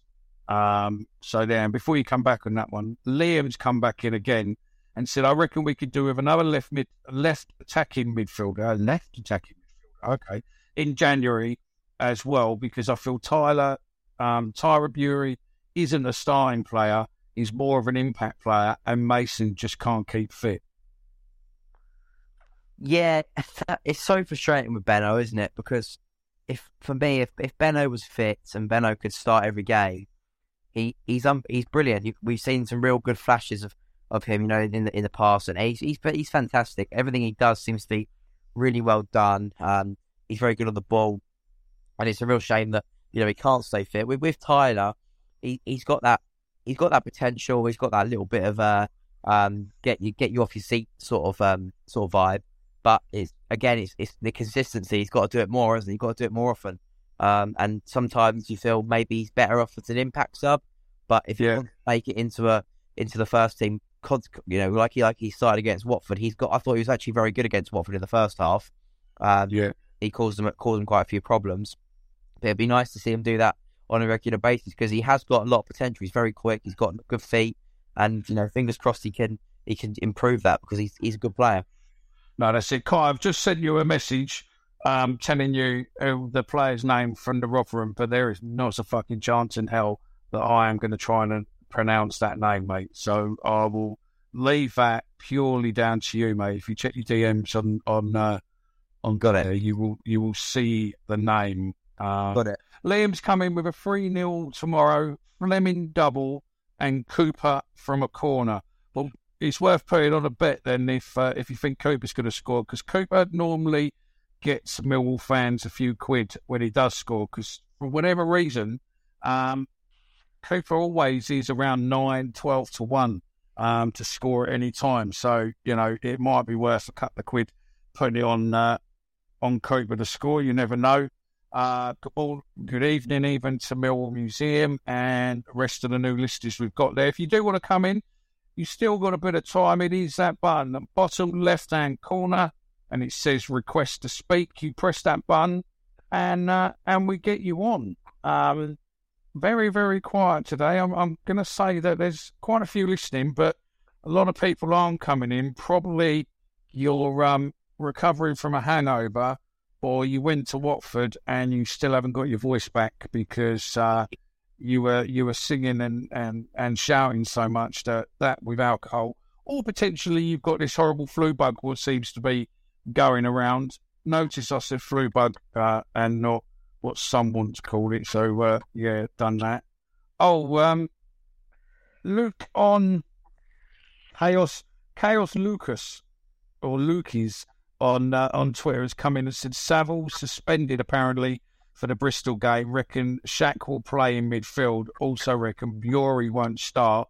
Um, so then, before you come back on that one, Liam's come back in again and said, "I reckon we could do with another left mid, left attacking midfielder, left attacking midfielder, okay, in January as well, because I feel Tyler, um, Tyler Burey isn't a starting player; he's more of an impact player, and Mason just can't keep fit." Yeah, it's so frustrating with Benno, isn't it? Because if for me, if if Benno was fit and Benno could start every game, he he's um he's brilliant. We've seen some real good flashes of, of him, you know, in the in the past, and he's he's he's fantastic. Everything he does seems to be really well done. Um, he's very good on the ball, and it's a real shame that you know he can't stay fit. With with Tyler, he he's got that he's got that potential. He's got that little bit of a um get you get you off your seat sort of um sort of vibe. But it's again, it's it's the consistency. He's got to do it more, hasn't he? He's got to do it more often. Um, and sometimes you feel maybe he's better off as an impact sub. But if Yeah. you make it into a into the first team, you know, like he like he started against Watford, he's got. I thought he was actually very good against Watford in the first half. Um, Yeah, he caused them caused them quite a few problems. But it'd be nice to see him do that on a regular basis because he has got a lot of potential. He's very quick. He's got good feet, and you know, fingers crossed he can he can improve that because he's he's a good player. No, that's it. Kai, I've just sent you a message. Um, telling you uh, the player's name from the Rotherham, but there is not a fucking chance in hell that I am going to try and pronounce that name, mate. So I will leave that purely down to you, mate. If you check your DMs on on uh, on Got it. you will you will see the name. Uh, Got it. Liam's coming with a 3 0 tomorrow, Flemming double, and Cooper from a corner. Well, it's worth putting on a bet then if uh, if you think Cooper's going to score, because Cooper normally gets Millwall fans a few quid when he does score, because for whatever reason, um, Cooper always is around 9, 12 to 1 um, to score at any time. So, you know, it might be worth a couple of quid putting it on, uh, on Cooper to score. You never know. Uh, good, evening, even to Millwall Museum and the rest of the new listeners we've got there. If you do want to come in, you still got a bit of time. It is that button, the bottom left hand corner, and it says request to speak. You press that button, and uh, and we get you on. Um, very very quiet today. I'm I'm going to say that there's quite a few listening, but a lot of people aren't coming in. Probably you're um recovering from a hangover or you went to Watford and you still haven't got your voice back because uh, you were you were singing and, and, and shouting so much that that with alcohol, or potentially you've got this horrible flu bug what seems to be going around. Notice I said flu bug uh, and not what someone's called it. So uh, yeah, done that. Oh, um, Luke on Chaos Chaos Lucas or Lukey's on uh, on Twitter has come in and said Saville suspended apparently for the Bristol game. Reckon Shaq will play in midfield. Also reckon Burey won't start.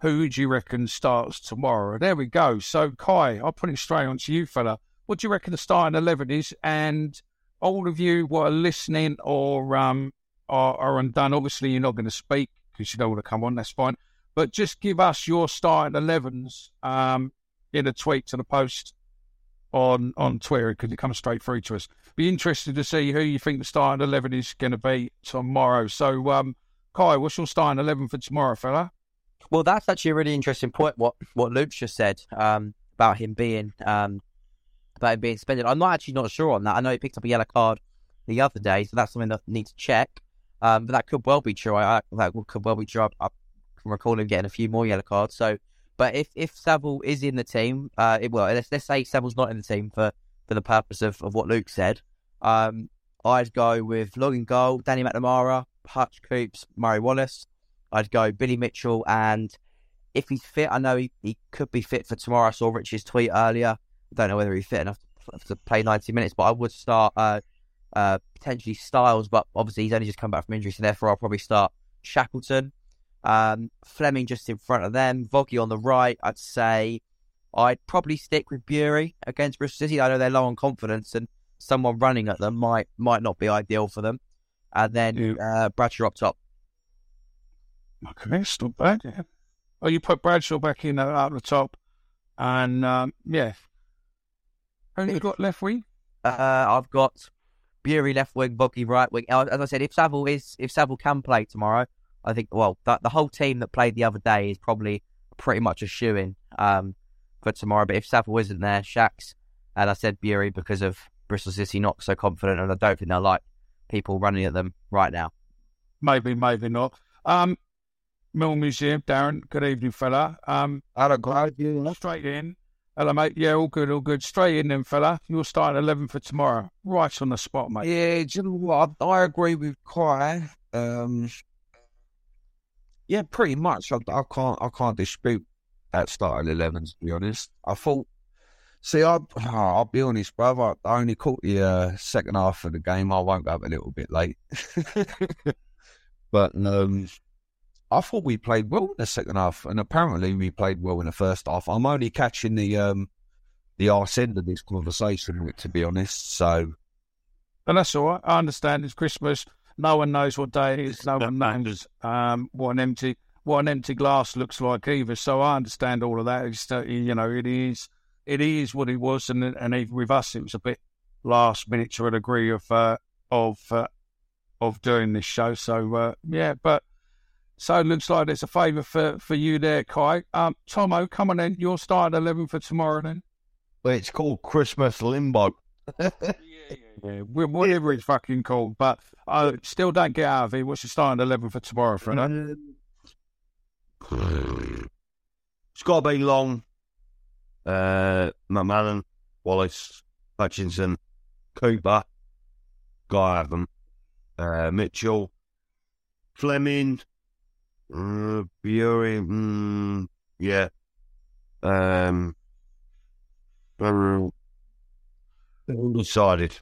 Who do you reckon starts tomorrow? There we go. So Kai, I'll put it straight on to you, fella. What do you reckon the starting eleven is? And all of you what are listening or um are, are undone. Obviously, you're not going to speak because you don't want to come on. That's fine. But just give us your starting elevens um in a tweet to the post on on Twitter because it comes straight through to us. Be interested to see who you think the starting eleven is going to be tomorrow. So, um, Kai, what's your starting eleven for tomorrow, fella? Well, that's actually a really interesting point. What what Luke just said um, about him being um, about him being suspended. I'm not actually not sure on that. I know he picked up a yellow card the other day, so that's something that I need to check. Um, but that could well be true. I, I that could well be true. I, I can recall him getting a few more yellow cards. So, but if if Saville is in the team, uh, it, well, let's let's say Saville's not in the team for for the purpose of, of what Luke said. Um, I'd go with Logan Goal, Danny McNamara, Hutch Coops, Murray Wallace. I'd go Billy Mitchell, and if he's fit, I know he, he could be fit for tomorrow. I saw Rich's tweet earlier. I don't know whether he's fit enough to, to play 90 minutes, but I would start uh, uh, potentially Styles, but obviously he's only just come back from injury, so therefore I'll probably start Shackleton. Um, Fleming just in front of them, Voggy on the right. I'd say I'd probably stick with Burey against Bristol City. I know they're low on confidence, and someone running at them might might not be ideal for them. And then Yeah. uh, Bradshaw up top. Okay, it's not bad. Yeah. Oh, you put Bradshaw back in at the top, and um, yeah. Who you got left wing? Uh, I've got Burey left wing, Voggy right wing. As I said, if Saville is if Saville can play tomorrow, I think well that the whole team that played the other day is probably pretty much a shoe in um, for tomorrow. But if Saville isn't there, Shacks, and I said Burey because of Bristol City not so confident, and I don't think they'll like people running at them right now. Maybe, maybe not. Um, Mill Museum, Darren. Good evening, fella. Um, Hello, Clive. You straight in. Hello, mate. Yeah, all good, all good. Straight in, then, fella. You're starting eleven for tomorrow. Right on the spot, mate. Yeah, do you know what? I, I agree with Kai. Um, yeah, pretty much. I, I can't. I can't dispute that starting eleven. To be honest, I thought. See, I, I'll be honest, brother. I only caught the uh, second half of the game. I woke up a little bit late, but um, I thought we played well in the second half, and apparently we played well in the first half. I'm only catching the um, the arse end of this conversation, to be honest. So And that's all right. I understand it's Christmas. No one knows what day it is. No one knows um, what an empty what an empty glass looks like either. So I understand all of that. It's, uh, you know, it is it is what it was, and and even with us, it was a bit last minute to a degree of uh, of uh, of doing this show. So uh, yeah, but so it looks like it's a favour for for you there, Kai. Um, Tomo, come on in. You're starting eleven for tomorrow then. Well, it's called Christmas Limbo. Yeah, wh- whatever it's fucking called. But I still don't get out of it. What's the starting eleven for tomorrow, Fredo? It's got to be Long, uh, McMahon, Wallace, Hutchinson, Cooper, Guy Adam, uh, Mitchell, Flemming, uh, Burey, mm, yeah, um, undecided.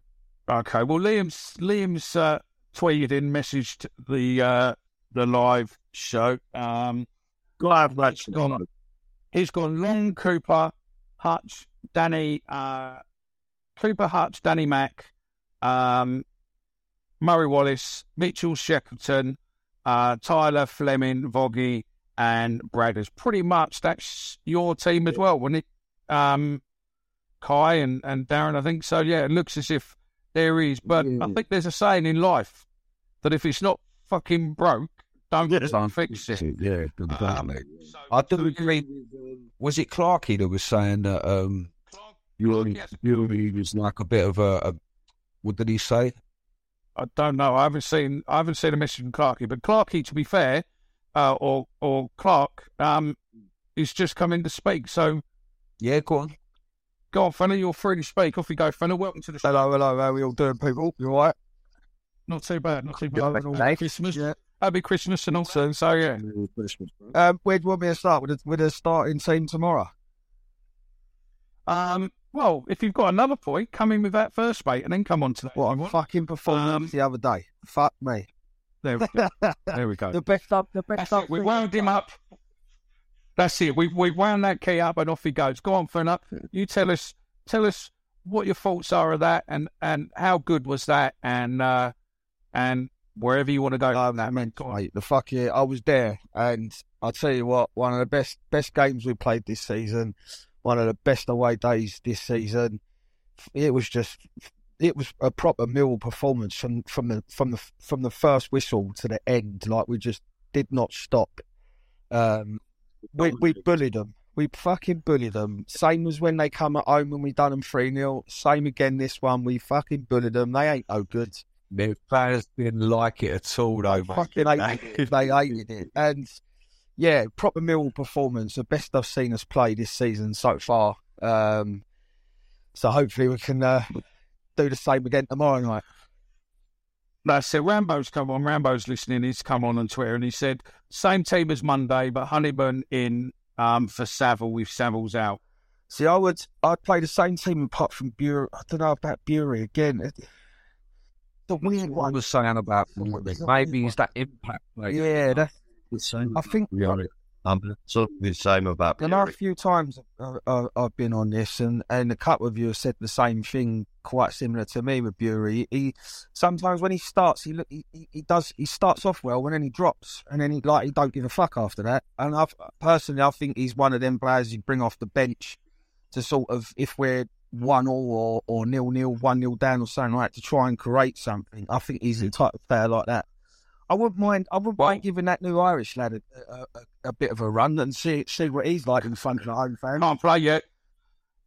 Okay. Well, Liam's Liam's uh, tweeted in, messaged the uh, the live show. Um, Guy Adam's gone. He's gone Long, Cooper, Hutch, Danny, uh, Cooper, Hutch, Danny Mack, um, Murray Wallace, Mitchell Shackleton, uh, Tyler Flemming, Voggy, and Bradders. Pretty much that's your team as well, wasn't it? Um, Kai and, and Darren, I think so. Yeah, it looks as if there is, but I think there's a saying in life that if it's not fucking broke, don't don't fix it. Yeah, Um, I do agree. Was it Clarkey that was saying that um, you Yes. you he was like a bit of a, a what did he say? I don't know. I haven't seen I haven't seen a message from Clarkey, but Clarkey, to be fair, uh, or or Clark, um, is just coming to speak. So Yeah, go on. Go on, Fenner, you're free to speak. Off you go, Fenner. Welcome to the show. Hello, hello. How are we all doing, people? You all right? Not too bad, not too Yeah, bad. All. Christmas, Yeah. happy Christmas and all. So, so yeah. Um, where do you want me to start with? The, with the starting team tomorrow? Um, well, if you've got another point, come in with that first, mate, and then come on to that. What if I'm fucking performance Um, the other day. Fuck me. There we go. There we go. The best up, the best That's up. We wound him up. That's it. We we wound that key up and off he goes. Go on, Fenner. You tell us tell us what your thoughts are of that and and how good was that and uh and wherever you want to go. Um, that, man, Go mate, the fuck yeah, I was there, and I tell you what, one of the best best games we played this season, one of the best away days this season. It was just, it was a proper Mill performance from from the from the from the first whistle to the end. Like we just did not stop. Um, we we bullied them. We fucking bullied them. Same as when they come at home and we done them 3 0. Same again this one. We fucking bullied them. They ain't no good. The players didn't like it at all, though. mate. Fucking hated it. They hated it. And yeah, proper Mill performance, the best I've seen us play this season so far. Um, so hopefully we can uh, do the same again tomorrow night. That's it. Rambo's come on. Rambo's listening. He's come on on Twitter and he said same team as Monday, but Honeyman in um for Saville with Saville's out. See, I would I'd play the same team apart from Burey. I don't know about Burey again. the weird I one. was saying about maybe it's that impact. Like, Yeah, that, The same. I think Yeah, I'm sort of the same about. There are a few times uh, uh, I've been on this, and, and a couple of you have said the same thing, quite similar to me with Burey. He sometimes when he starts, he he, he- does, he starts off well, and then he drops, and then he like he don't give a fuck after that. And I've personally, I think he's one of them players you bring off the bench to sort of if we're one all or or nil nil, one nil down or something like that, to try and create something. I think he's the type of player like that. I wouldn't mind. I wouldn't mind giving that new Irish lad a, a, a, bit of a run and see see what he's like in front of the home fans. Can't play yet.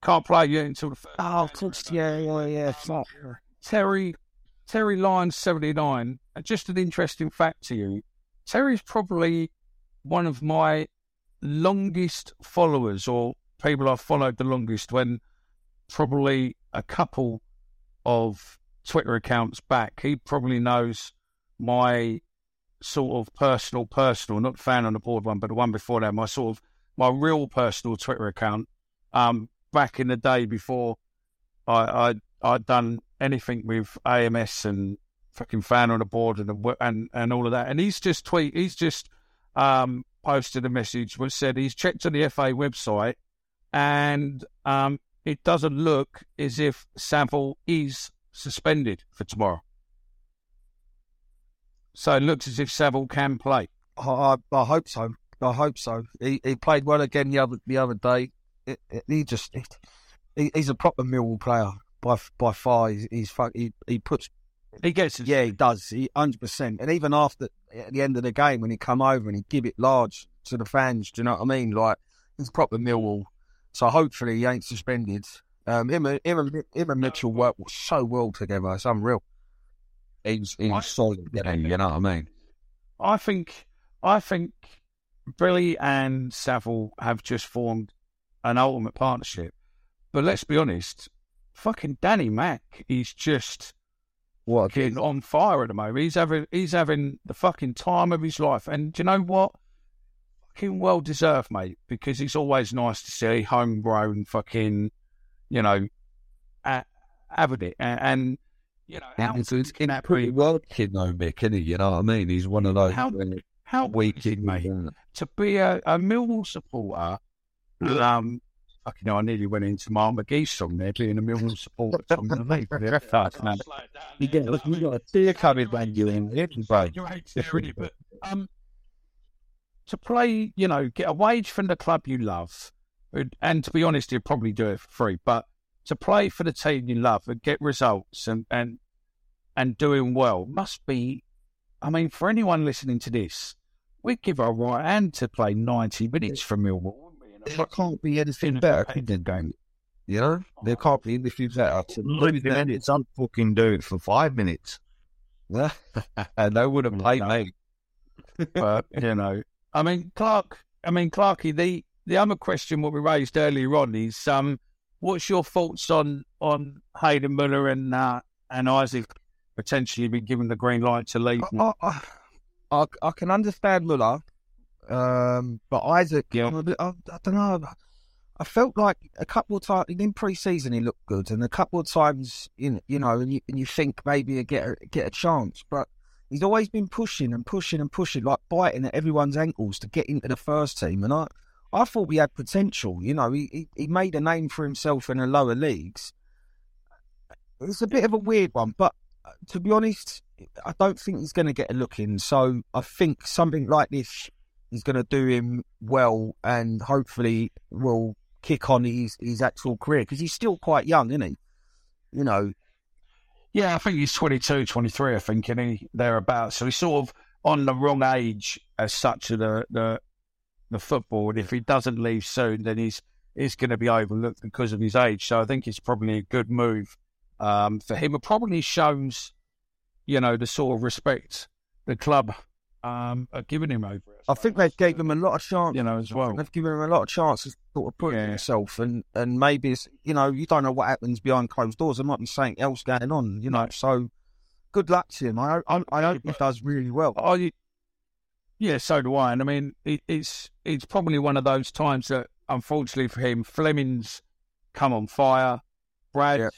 Can't play yet until the first. Oh, of course, yeah, yeah, yeah. Fuck. Terry Terry Lyons seventy nine. Uh, just an interesting fact to you, Terry's probably one of my longest followers or people I've followed the longest. When probably a couple of Twitter accounts back, he probably knows my sort of personal, personal, not fan on the board one, but the one before that, my sort of my real personal Twitter account. Um, back in the day before I, I I'd done anything with AMS and fucking fan on the board and and and all of that. And he's just tweet, he's just um, posted a message which said he's checked on the FA website and um, it doesn't look as if Saville is suspended for tomorrow. So it looks as if Saville can play. I, I, I hope so. I hope so. He he played well again the other the other day. It, it, he just he, he's a proper Millwall player by by far. He's, he's fuck, he he puts He gets his yeah he does he hundred percent. And even after at the end of the game when he come over and he give it large to the fans, do you know what I mean? Like he's proper Millwall. So hopefully he ain't suspended. Um, him and him and, him and Mitchell work so well together. It's unreal. He's, he's solid. You know, you know what I mean? I think I think Billy and Saville have just formed an ultimate partnership. But let's be honest, fucking Danny Mack is just What fucking on fire at the moment. He's having he's having the fucking time of his life. And do you know what? Fucking well deserved, mate, because it's always nice to see homegrown fucking, you know, uh, having it. And, and you know, how, And it's, it's in that pretty well Mick, isn't he? You know what I mean? He's one of those How- how weak crazy, mate. to be a, a Millwall supporter, um, fucking hell, I nearly went into Mark McGee's song there, being a Millwall supporter. Song to me, but that's man. You get, look, you got a tear coming when you in there, bro. You hate to hear it, but um, to play, you know, get a wage from the club you love, and- and to be honest, you'd probably do it for free. But to play for the team you love and get results and and and doing well must be. I mean, for anyone listening to this, we'd give our right hand to play ninety minutes for Millwall. wouldn't we? In There can't be anything better competitive than game. You know? There can't be anything better. To lose that- minutes. I'd fucking do it for five minutes. and they wouldn't play me. but you know, I mean, Clark. I mean, Clarky. The the other question what we raised earlier on is, um, what's your thoughts on on Hayden Muller and uh, and Isaac potentially being given the green light to leave? I, I, I, I can understand Muller, um, but Isaac, Yeah. I'm a bit- I, I don't know. I felt like a couple of times in pre-season he looked good, and a couple of times, you you know, and you, and you think maybe he get a, get a chance, but he's always been pushing and pushing and pushing, like biting at everyone's ankles to get into the first team. And I, I thought he had potential. You know, he, he, he made a name for himself in the lower leagues. It's a bit of a weird one, but uh, to be honest, I don't think he's going to get a look in. So I think something like this is going to do him well, and hopefully will kick on his his actual career because he's still quite young, isn't he? You know, Yeah, I think he's 22, 23, I think, and he thereabouts. So he's sort of on the wrong age as such of the the, the football. And if he doesn't leave soon, then he's he's going to be overlooked because of his age. So I think it's probably a good move um, for him. It probably shows, you know, the sort of respect the club um, are giving him over it. I think they've gave him a lot of chance. you know, as well. They've given him a lot of chances to sort of put Yeah. himself, and and maybe it's you know you don't know what happens behind closed doors. There might be something else going on, you know. So good luck to him. I I, I hope he does really well. Oh, you, yeah, so do I. And I mean, it, it's it's probably one of those times that, unfortunately for him, Flemming's come on fire. Brad, Yeah.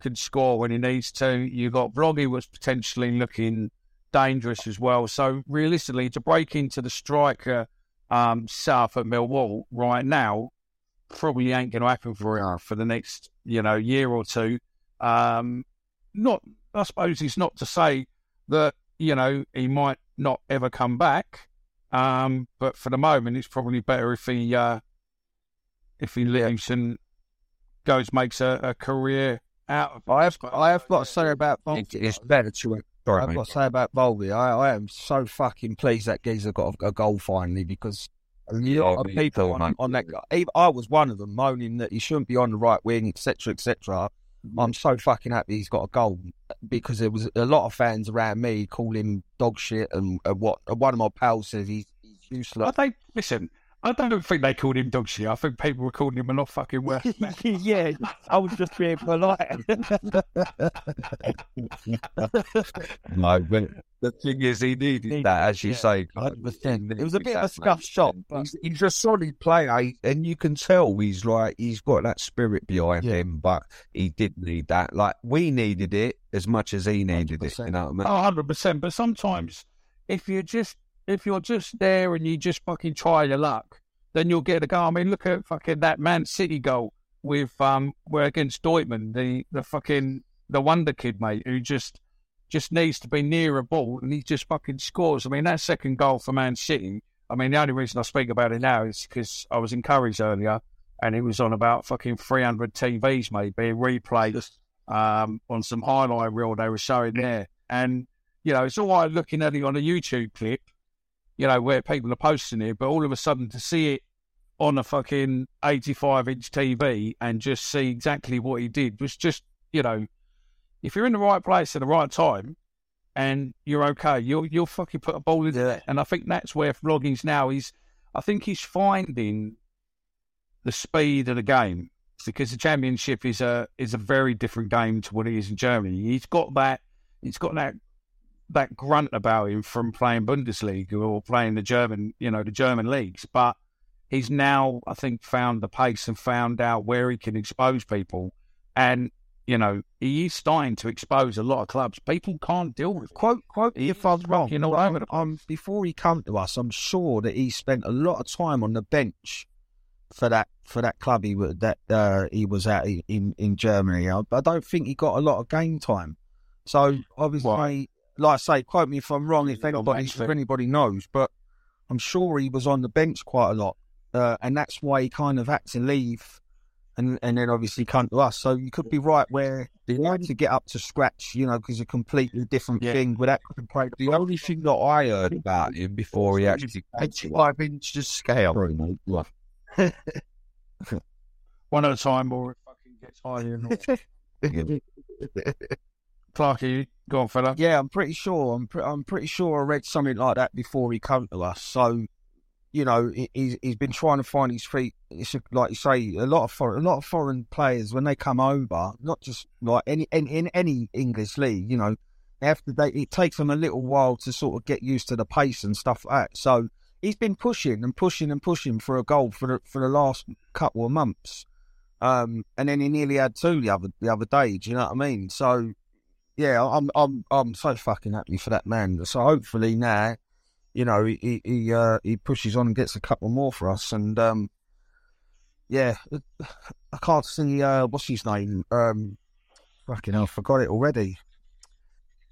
can score when he needs to. You got Voggy was potentially looking dangerous as well. So realistically, to break into the striker um, south at Millwall right now probably ain't going to happen for him for the next you know year or two. Um, not, I suppose, it's not to say that you know he might not ever come back. Um, but for the moment, it's probably better if he uh, if he leaves and goes makes a, a career out of. I have I have got to say about It, it's better to. Sorry, I've mate. got to say about Voggy. I, I am so fucking pleased that geezer got a, a goal finally because a lot Oh, of people on, on that. I was one of them moaning that he shouldn't be on the right wing, etc., etc. I'm so fucking happy he's got a goal because there was a lot of fans around me calling dog shit and uh, what uh, one of my pals says he's, he's useless. I think. Listen, I don't think they called him dog shit. I think people were calling him a lot fucking worse. yeah, I was just being polite. No, but the thing is, he needed that, as you Yeah, say. 100%. It was a bit of a that, scuff mate. shot, but He's, he's a solid player, and you can tell he's like he's got that spirit behind Yeah. him. But he did need that. Like we needed it as much as he needed it. 100%. You know what I mean? Oh, 100 percent. But sometimes, if you're just if you're just there and you just fucking try your luck, then you'll get a goal. I mean, look at fucking that Man City goal with um, where against Dortmund, the the fucking the wonder kid, mate, who just just needs to be near a ball and he just fucking scores. I mean, that second goal for Man City. I mean, the only reason I speak about it now is because I was encouraged earlier, and it was on about fucking 300 TVs, mate, being replayed um, on some highlight reel they were showing there. And, you know, it's all right looking at it on a YouTube clip, you know, where people are posting it, but all of a sudden to see it on a fucking 85 inch TV and just see exactly what he did was just, you know, if you're in the right place at the right time and you're okay, you'll you'll fucking put a ball in there. And I think that's where Voggy's now. He's I think he's finding the speed of the game because the championship is a is a very different game to what it is in Germany. He's got that he's got that that grunt about him from playing Bundesliga or playing the German, you know, the German leagues. But he's now, I think, found the pace and found out where he can expose people. And, you know, he is starting to expose a lot of clubs. People can't deal with it. quote quote me He if I'm wrong. You know, I'm. I'm- before he come to us, I'm sure that he spent a lot of time on the bench for that for that club he wa- that uh, he was at in in Germany. I, I don't think he got a lot of game time. So obviously. Like I say, quote me if I'm wrong. If anybody if anybody knows, but I'm sure he was on the bench quite a lot, uh, and that's why he kind of had to leave. And, and then obviously come to us. So you could be right where he had to get up to scratch, you know, because a completely different Yeah. thing with that. The only thing that I heard about him before he actually eighty-five inches scale. Sorry, mate. One at a time or it fucking gets higher. Clarky, go on, fella. Yeah, I'm pretty sure. I'm pre- I'm pretty sure I read something like that before he come to us. So, you know, he, he's he's been trying to find his feet. It's like you say, a lot of foreign, a lot of foreign players when they come over, not just like any in, in any English league, you know, after. They, it takes them a little while to sort of get used to the pace and stuff like that. So he's been pushing and pushing and pushing for a goal for the for the last couple of months. Um, and then he nearly had two the other the other day. Do you know what I mean? So yeah, I'm I'm I'm so fucking happy for that man. So hopefully now, you know, he he he, uh, he pushes on and gets a couple more for us. And um, yeah, I can't see uh, what's his name. Um, fucking hell, I forgot it already.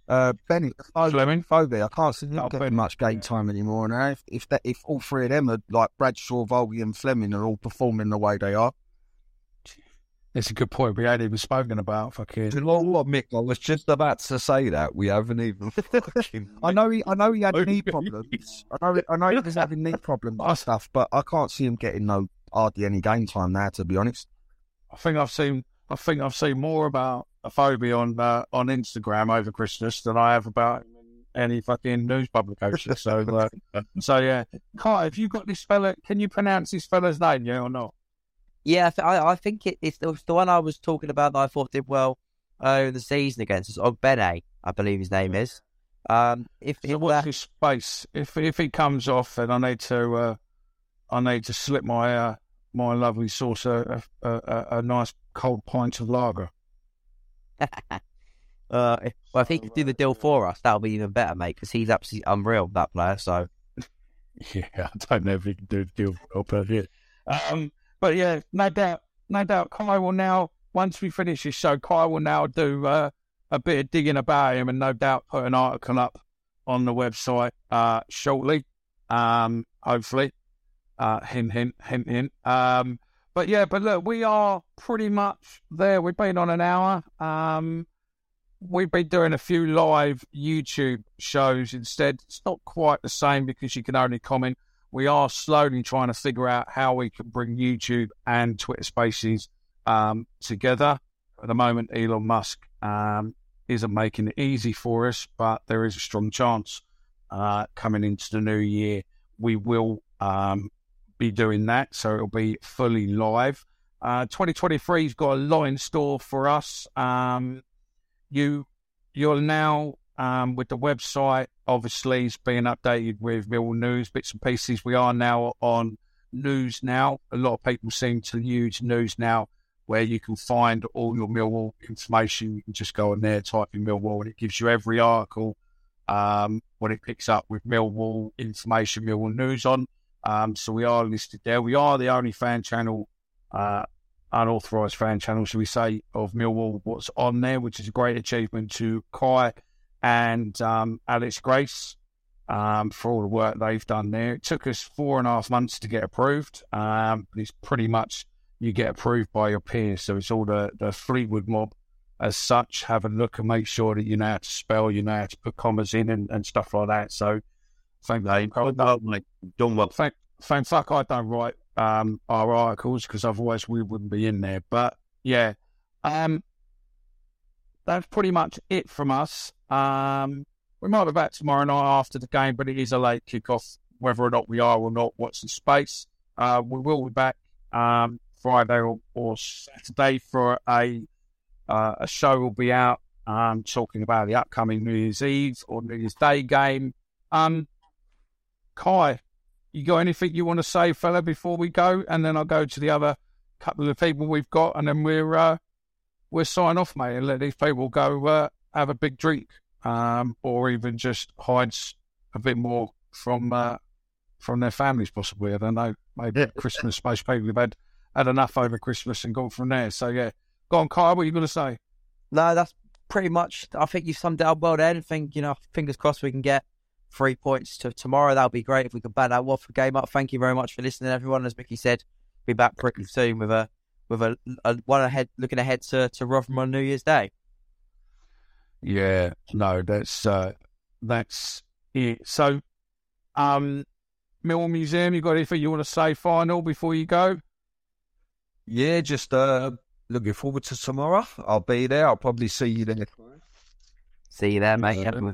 Uh, Bennett, Flemming. Afobe. I can't see Oh, getting much game time anymore now. If if that if all three of them are like Bradshaw, Voggy, and Flemming are all performing the way they are, It's a good point. We hadn't even spoken about fucking. Do you know what, Mick? I was just about to say that. We haven't even fucking. I know he, I know he had knee problems. I know, I know he was having knee problems and stuff, but I can't see him getting no hardly any game time now. To be honest, I think I've seen. I think I've seen more about Afobe on uh, on Instagram over Christmas than I have about any fucking news publication. So, uh, so yeah. Kai, have you got this fella? Can you pronounce this fella's name? Yeah or no? Yeah, I, I, think it, it's, the, one I was talking about that I thought did well uh, the season against us. Ogbene, I believe his name is. Um, if, So if what's that, his space? If if he comes off, then I need to uh, I need to slip my uh, my lovely saucer a, a, a, a nice cold pint of lager. uh, well, if he could do the deal for us, that'll be even better, mate. Because he's absolutely unreal, that player. So Yeah, I don't know if he can do the deal for yeah. Um, but yeah, no doubt, no doubt. Kai will now, once we finish this show, Kai will now do uh, a bit of digging about him and no doubt put an article up on the website uh, shortly. Um, hopefully, uh, hint, hint, hint, hint. Um, but yeah, but look, we are pretty much there. We've been on an hour. Um, we've been doing a few live YouTube shows instead. It's not quite the same because you can only comment. We are slowly trying to figure out how we can bring YouTube and Twitter Spaces um, together. At the moment, Elon Musk um, isn't making it easy for us, but there is a strong chance uh, coming into the new year we will um, be doing that. So it'll be fully live. Uh, 2023's got a lot in store for us. Um, you you're now um, with the website. Obviously, it's being updated with Millwall news bits and pieces. We are now on news now. A lot of people seem to use news now, where you can find all your Millwall information. You can just go on there, type in Millwall, and it gives you every article um, what it picks up with Millwall information, Millwall news on. Um, so we are listed there. We are the only fan channel, uh, unauthorised fan channel, should we say, of Millwall. What's on there, which is a great achievement to Kai and um, Alex Grace um, for all the work they've done there. It took us four and a half months to get approved, um, but it's pretty much you get approved by your peers. So it's all the, the Fleetwood mob as such. Have a look and make sure that you know how to spell, you know how to put commas in and, and stuff like that. So thank They like done well. thank, thank fuck I don't write um, our articles because otherwise we wouldn't be in there. But yeah, um, that's pretty much it from us. Um, we might be back tomorrow night after the game, but it is a late kickoff. Whether or not we are or not, what's the space? Uh, we will be back um, Friday or, or Saturday for a uh, a show. Will be out um, talking about the upcoming New Year's Eve or New Year's Day game. Um, Kai, you got anything you want to say, fella, before we go? And then I'll go to the other couple of people we've got, and then we're uh, we'll sign off, mate, and let these people go uh, have a big drink, um, or even just hides a bit more from uh, from their families, possibly. I don't know. Maybe Christmas. Most people have had had enough over Christmas and gone from there. So yeah, go on, Kai. What are you going to say? no, that's pretty much. I think you summed it up well there. I think you know, fingers crossed we can get three points to tomorrow. That would be great if we could bat that Watford game up. Thank you very much for listening, everyone. As Mickey said, be back pretty soon with a with a, a one ahead, looking ahead to to Rotherham on New Year's Day. Yeah, no, that's uh, that's it. So, um, Millwall Museum, you got anything you want to say final before you go? Yeah, just uh, looking forward to tomorrow. I'll be there. I'll probably see you there. See you there, mate. Yeah. Yeah.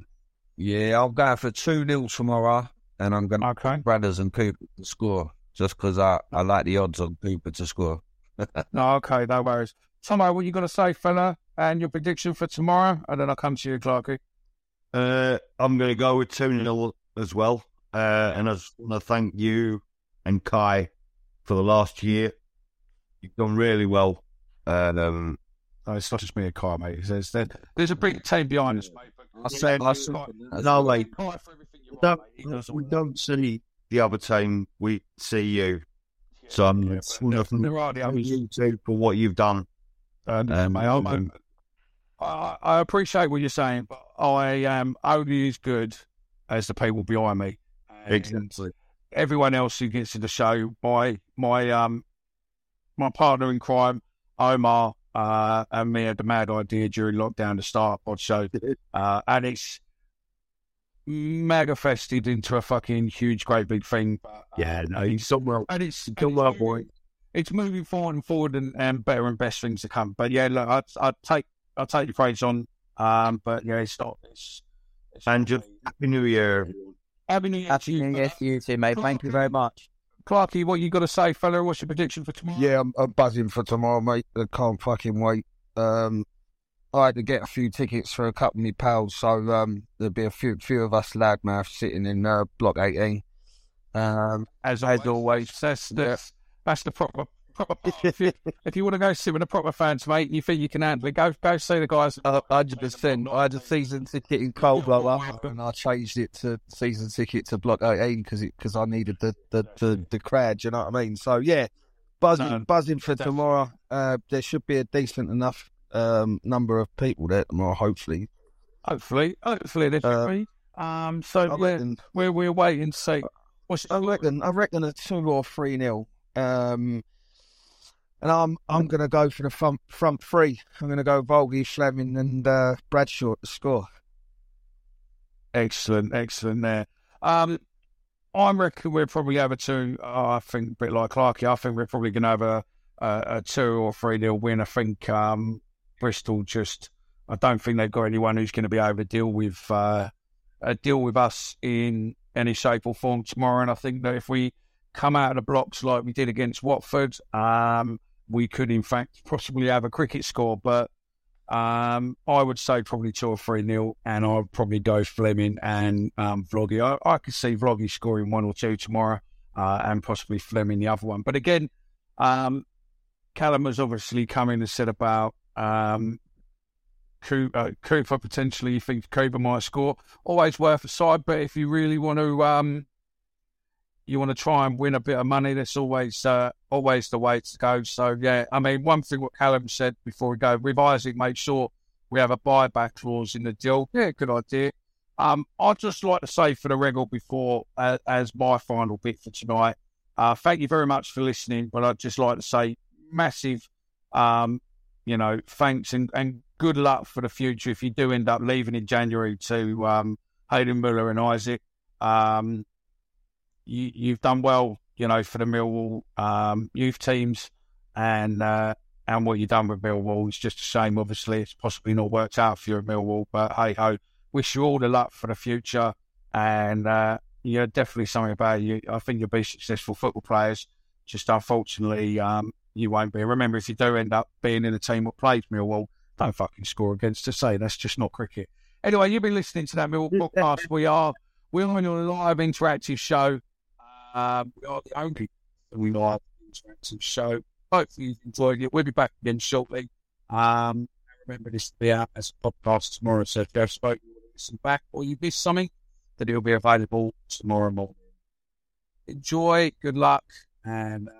Yeah, I'm going for 2 0 tomorrow, and I'm going to Okay. Brothers and Cooper to score just because I, I like the odds on Cooper to score. No, okay, no worries. Tomo, what you going to say, fella, and your prediction for tomorrow, and then I'll come to you, Clarky. Uh, I'm going to go with 2 0 as well. Uh, and I just want to thank you and Kai for the last year. You've done really well. And um, No, it's not just me and Kai, mate. There's, there's, there's a big team behind us, mate. I said, I said, no, like, Kai for everything you're we on, don't, mate. He does all we don't see the other team, we see you. So I'm Yeah, want there are the thank others. you too for what you've done. And, Um, I'm- I'm- I, I appreciate what you're saying, but I am only as good as the people behind me. Exactly. Everyone else who gets to the show, my my um my partner in crime, Omar, uh, and me had the mad idea during lockdown to start a pod show, uh, and it's mega fested into a fucking huge, great big thing. But, uh, Yeah, no, he's somewhere. and it's Still and it's moving- boy. It's moving forward and forward, and, and better and best things to come. But yeah, look, I'd, I'd take I'd take your praise on. Um, but yeah, it's not. It's, it's And just Happy New Year. everyone. Happy New Year, to Happy you, New Year to you too, mate. Thank you very much. Clarky. What you got to say, fella? What's your prediction for tomorrow? Yeah, I'm, I'm buzzing for tomorrow, mate. I can't fucking wait. Um, I had to get a few tickets for a couple of my pals, so um, there'll be a few few of us loudmouths sitting in uh, block 18. Um, as as always. That's the that's the proper proper if, you, if you want to go sit with the proper fans, mate, and you think you can handle it, go go see the guys. Hundred percent. I had a season ticket in Coldwell, and I changed it to season ticket to Block 18 because because I needed the the, the the crowd. You know what I mean? So yeah, buzzing No, buzzing for definitely. tomorrow. Uh, there should be a decent enough um, number of people there tomorrow. Hopefully, Hopefully, hopefully there should Uh, be. Um, so I we're, reckon, we're we're waiting to see. What's I reckon I reckon a two or three nil. Um, and I'm I'm gonna go for the front front three. I'm gonna go Voggy, Flemming, and uh, Bradshaw to score. Excellent, excellent there. Um, I reckon we'll probably have a two. Uh, I think a bit like Clarky. I think we're probably going to have a, a a two or three nil win. I think um, Bristol just. I don't think they've got anyone who's going to be able to deal with uh, uh, deal with us in any shape or form tomorrow. And I think that if we come out of the blocks like we did against Watford, um, we could in fact possibly have a cricket score. But um, I would say probably two or three nil, and I'd probably go Flemming and um, Voggy. I, I could see Voggy scoring one or two tomorrow, uh, and possibly Flemming the other one. But again, um, Callum has obviously come in and said about um, Coo- uh, Cooper potentially. you think Cooper might score. Always worth a side, but if you really want to, um, you want to try and win a bit of money, that's always uh, always the way to go. So yeah, I mean, one thing what Callum said before we go Isaac, make sure we have a buyback clause in the deal. Yeah, good idea. Um, I'd just like to say for the record before, uh, as my final bit for tonight, uh, thank you very much for listening. But I'd just like to say massive, um, you know, thanks and, and good luck for the future if you do end up leaving in January to um, Hayden Muller and Isaac. Um, you, you've done well, you know, for the Millwall um, youth teams and uh, and what you've done with Millwall. It's just a shame, obviously, it's possibly not worked out for you at Millwall, but hey ho, wish you all the luck for the future. And uh, yeah, definitely something about you. I think you'll be successful football players. Just unfortunately, um, you won't be. Remember, if you do end up being in a team that plays Millwall, don't fucking score against us. Say that's just not cricket. Anyway, you've been listening to that Millwall podcast. We are we're on a live interactive show. Um, we are the only we live interactive show. Hopefully you've enjoyed it. We'll be back again shortly. Um, remember this will be out as a podcast tomorrow. So if you have spoken, you to listen back or you missed something, then it'll be available tomorrow morning. Enjoy, good luck, and uh,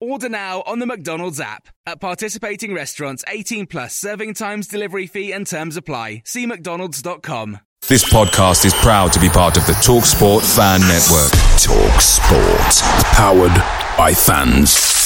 Order now on the McDonald's app. At participating restaurants, 18 plus serving times, delivery fee and terms apply. See McDonald's.com. This podcast is proud to be part of the TalkSport Fan Network. Talk Sport. Powered by fans.